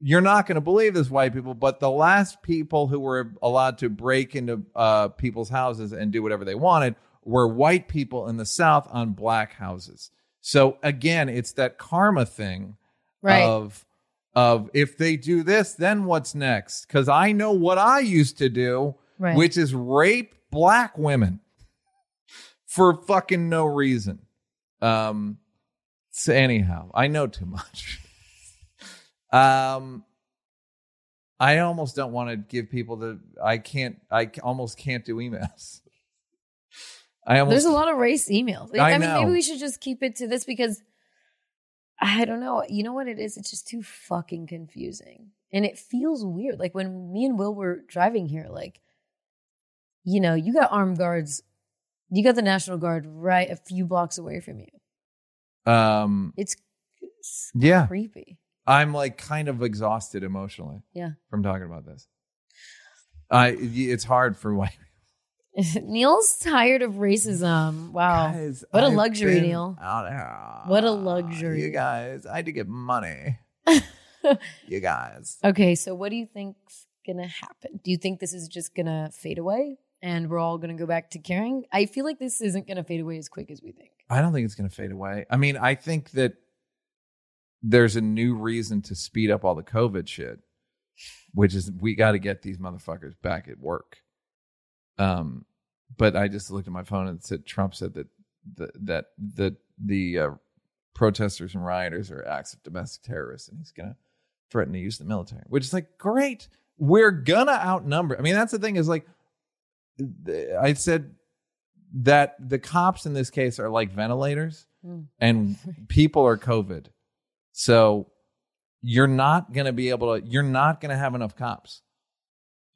you're not going to believe this, white people, but the last people who were allowed to break into uh, people's houses and do whatever they wanted were white people in the South on black houses. So again, it's that karma thing Right. of of if they do this, then what's next? Because I know what I used to do, right. which is rape black women for fucking no reason. Um. So anyhow, I know too much. um. I almost don't want to give people the. I can't. I almost can't do emails. I almost. There's a lot of race emails. I I, mean, know. maybe we should just keep it to this because I don't know. You know what it is? It's just too fucking confusing. And it feels weird. Like when me and Will were driving here, like, you know, you got armed guards, you got the National Guard right a few blocks away from you. Um. It's, it's Yeah. creepy. I'm like kind of exhausted emotionally. Yeah. From talking about this. I. It's hard for white. Neal's tired of racism. Wow. Guys, What a I've luxury, been Neal. out here. What a luxury. You guys, I had to get money. you guys. Okay, so what do you think's gonna happen? Do you think this is just gonna fade away and we're all gonna go back to caring? I feel like this isn't gonna fade away as quick as we think. I don't think it's going to fade away. I mean, I think that there's a new reason to speed up all the COVID shit, which is we got to get these motherfuckers back at work. Um, but I just looked at my phone and said Trump said that the, that the the uh, protesters and rioters are acts of domestic terrorists, and he's going to threaten to use the military. Which is like great. We're gonna outnumber. I mean, that's the thing is like I said that the cops in this case are like ventilators Mm. and people are COVID. So you're not going to be able to, you're not going to have enough cops.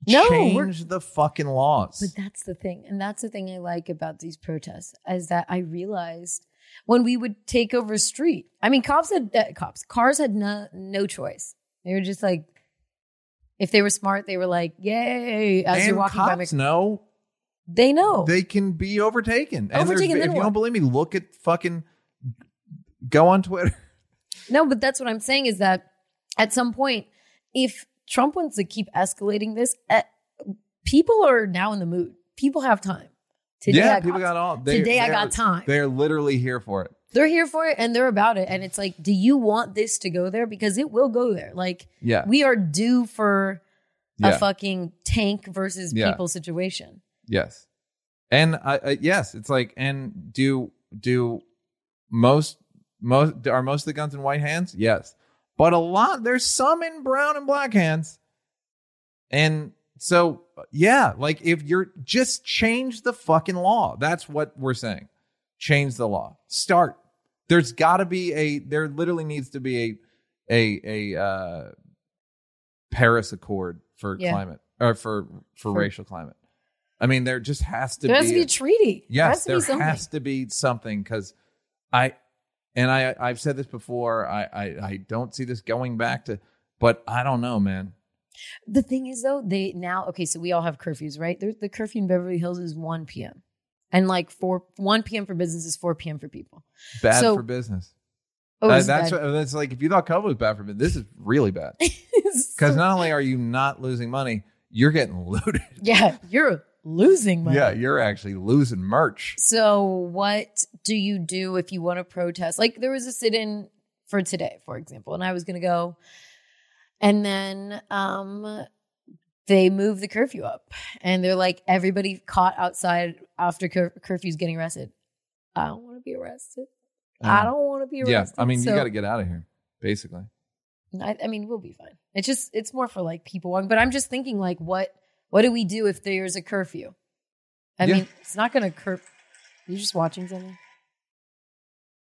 No, Change the fucking laws. But that's the thing. And that's the thing I like about these protests is that I realized when we would take over a street, I mean, cops had, uh, cops, cars had no, no choice. They were just like, if they were smart, they were like, yay, as and you're walking by cops know They know. they can be overtaken. And Overtaken, if you what? don't believe me, look at fucking, go on Twitter. No, but that's what I'm saying is that at some point, if Trump wants to keep escalating this, uh, people are now in the mood. People have time. Today yeah, I people got all. they- today I got time. They're literally here for it. They're here for it and they're about it. And it's like, do you want this to go there? Because it will go there. Like Yeah. we are due for yeah. a fucking tank versus Yeah. people situation. Yes, and I, I yes, it's like and do do most most are most of the guns in white hands? Yes, but a lot there's some in brown and black hands, and so yeah, like if you're just change the fucking law. That's what we're saying. Change the law. Start. There's got to be a. There literally needs to be a a a uh, Paris Accord for Yeah. climate or for for For- racial climate. I mean, there just has to There be. has to be a treaty. there has yes, to there has to be something because I and I I've said this before. I, I I don't see this going back to, but I don't know, man. The thing is, though, they now okay. So we all have curfews, right? There's the curfew in Beverly Hills is one p.m. and like four one p.m. for business is four p.m. for people. Bad So- for business. Oh, Uh, that's what, that's like if you thought COVID was bad for business, this is really bad because So- not only are you not losing money, you're getting looted. yeah, you're losing money. Yeah, you're actually losing merch. So what do you do if you want to protest? Like there was a sit-in for today, for example, and I was going to go, and then um, they moved the curfew up, and they're like everybody caught outside after cur- curfew's getting arrested. I don't want to be arrested. I don't want to be Um, Yeah, arrested. I mean, you got to get out of here, basically. I, I mean, we'll be fine. It's just it's more for like people walking. But I'm just thinking like, what what do we do if there's a curfew? I Yeah. mean, it's not going to cur. You just watching something?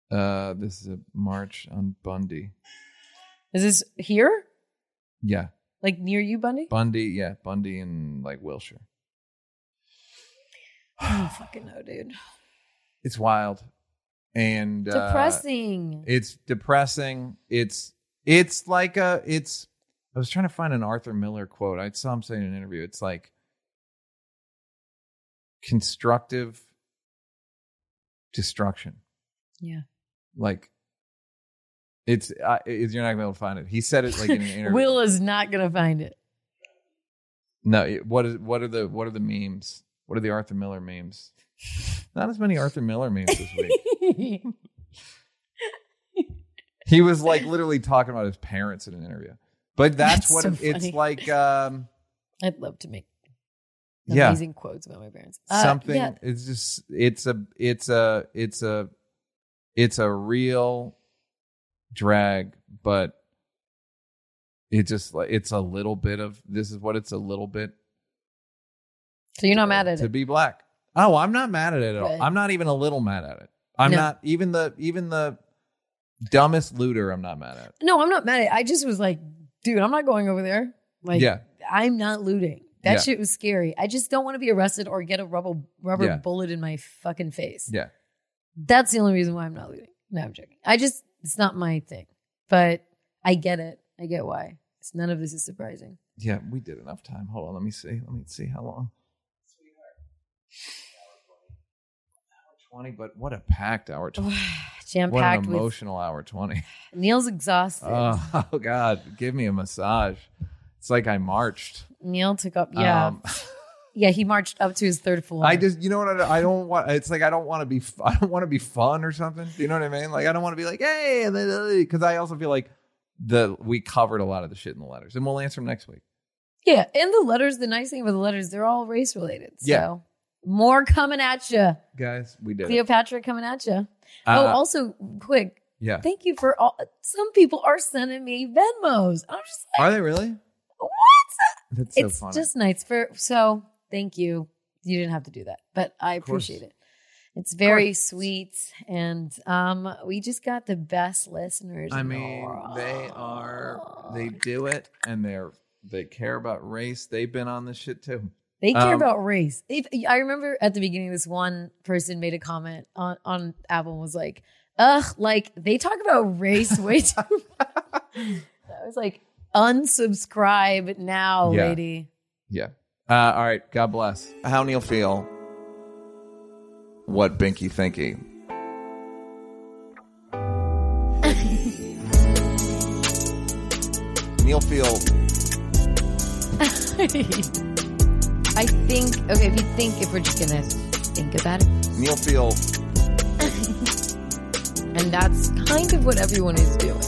Uh, this is a march on Bundy. Is this here? Yeah, Like near you, Bundy? Bundy. Yeah, Bundy in like Wilshire. I don't fucking know, dude. It's wild and uh, Depressing. it's depressing. It's it's like a it's. I was trying to find an Arthur Miller quote. I saw him say in an interview. It's like constructive destruction. yeah. Like It's uh, it's- you're not gonna be able to find it. He said it like in an interview. Will is not gonna find it. no, it- what is what are the what are the memes? What are the Arthur Miller memes? Not as many Arthur Miller memes this week. he was like literally talking about his parents in an interview. But that's, That's what so it- it's like. Um, I'd love to make Yeah. amazing quotes about my parents. Uh, something. yeah. It's just it's a it's a it's a it's a real drag, but it just like it's a little bit of this is what it's a little bit So you're not mad at to it. To be black. Oh, I'm not mad at it at all. I'm not even a little mad at it. I'm No. not even the even the dumbest looter. I'm not mad at. No, I'm not mad at it. I just was like, dude, I'm not going over there. Like, Yeah. I'm not looting. That Yeah. shit was scary. I just don't want to be arrested or get a rubber rubber Yeah. bullet in my fucking face. Yeah. That's the only reason why I'm not looting. No, I'm joking. I just it's not my thing. But I get it. I get why. It's, none of this is surprising. Yeah, we did enough time. Hold on, let me see. Let me see how long. Hour twenty, but what a packed hour twenty. Jam packed with emotional hour twenty. Neal's exhausted. Oh, oh God, give me a massage. It's like I marched. Neal took up yeah. Um, yeah, he marched up to his third floor. I just, you know what? I, I don't want. It's like I don't want to be. I don't want to be fun or something. You know what I mean? Like I don't want to be like, hey, because I also feel like the we covered a lot of the shit in the letters, and we'll answer them next week. Yeah, and the letters, the nice thing about the letters, they're all race related. So Yeah. More coming at you. Guys, we did. it. Cleopatra coming at you. Uh, oh, also quick, yeah. thank you for all. Some people are sending me Venmos. I'm just like, Are they really? what? That's so it's funny. just nice for. So thank you. You didn't have to do that, but I appreciate it. It's very sweet, and um, we just got the best listeners. I mean, they are. They do it, and they're they care about race. They've been on this shit too. They care Um, about race. If, I remember at the beginning, this one person made a comment on, on Apple and was like, ugh, like they talk about race way too much. I was like, unsubscribe now, Yeah. lady. Yeah. Uh, all right. God bless. How Neal feel? What Binky thinky? Neal feel. I think, okay, if you think, if we're just to think about it, Neal feel. and that's kind of what everyone is doing.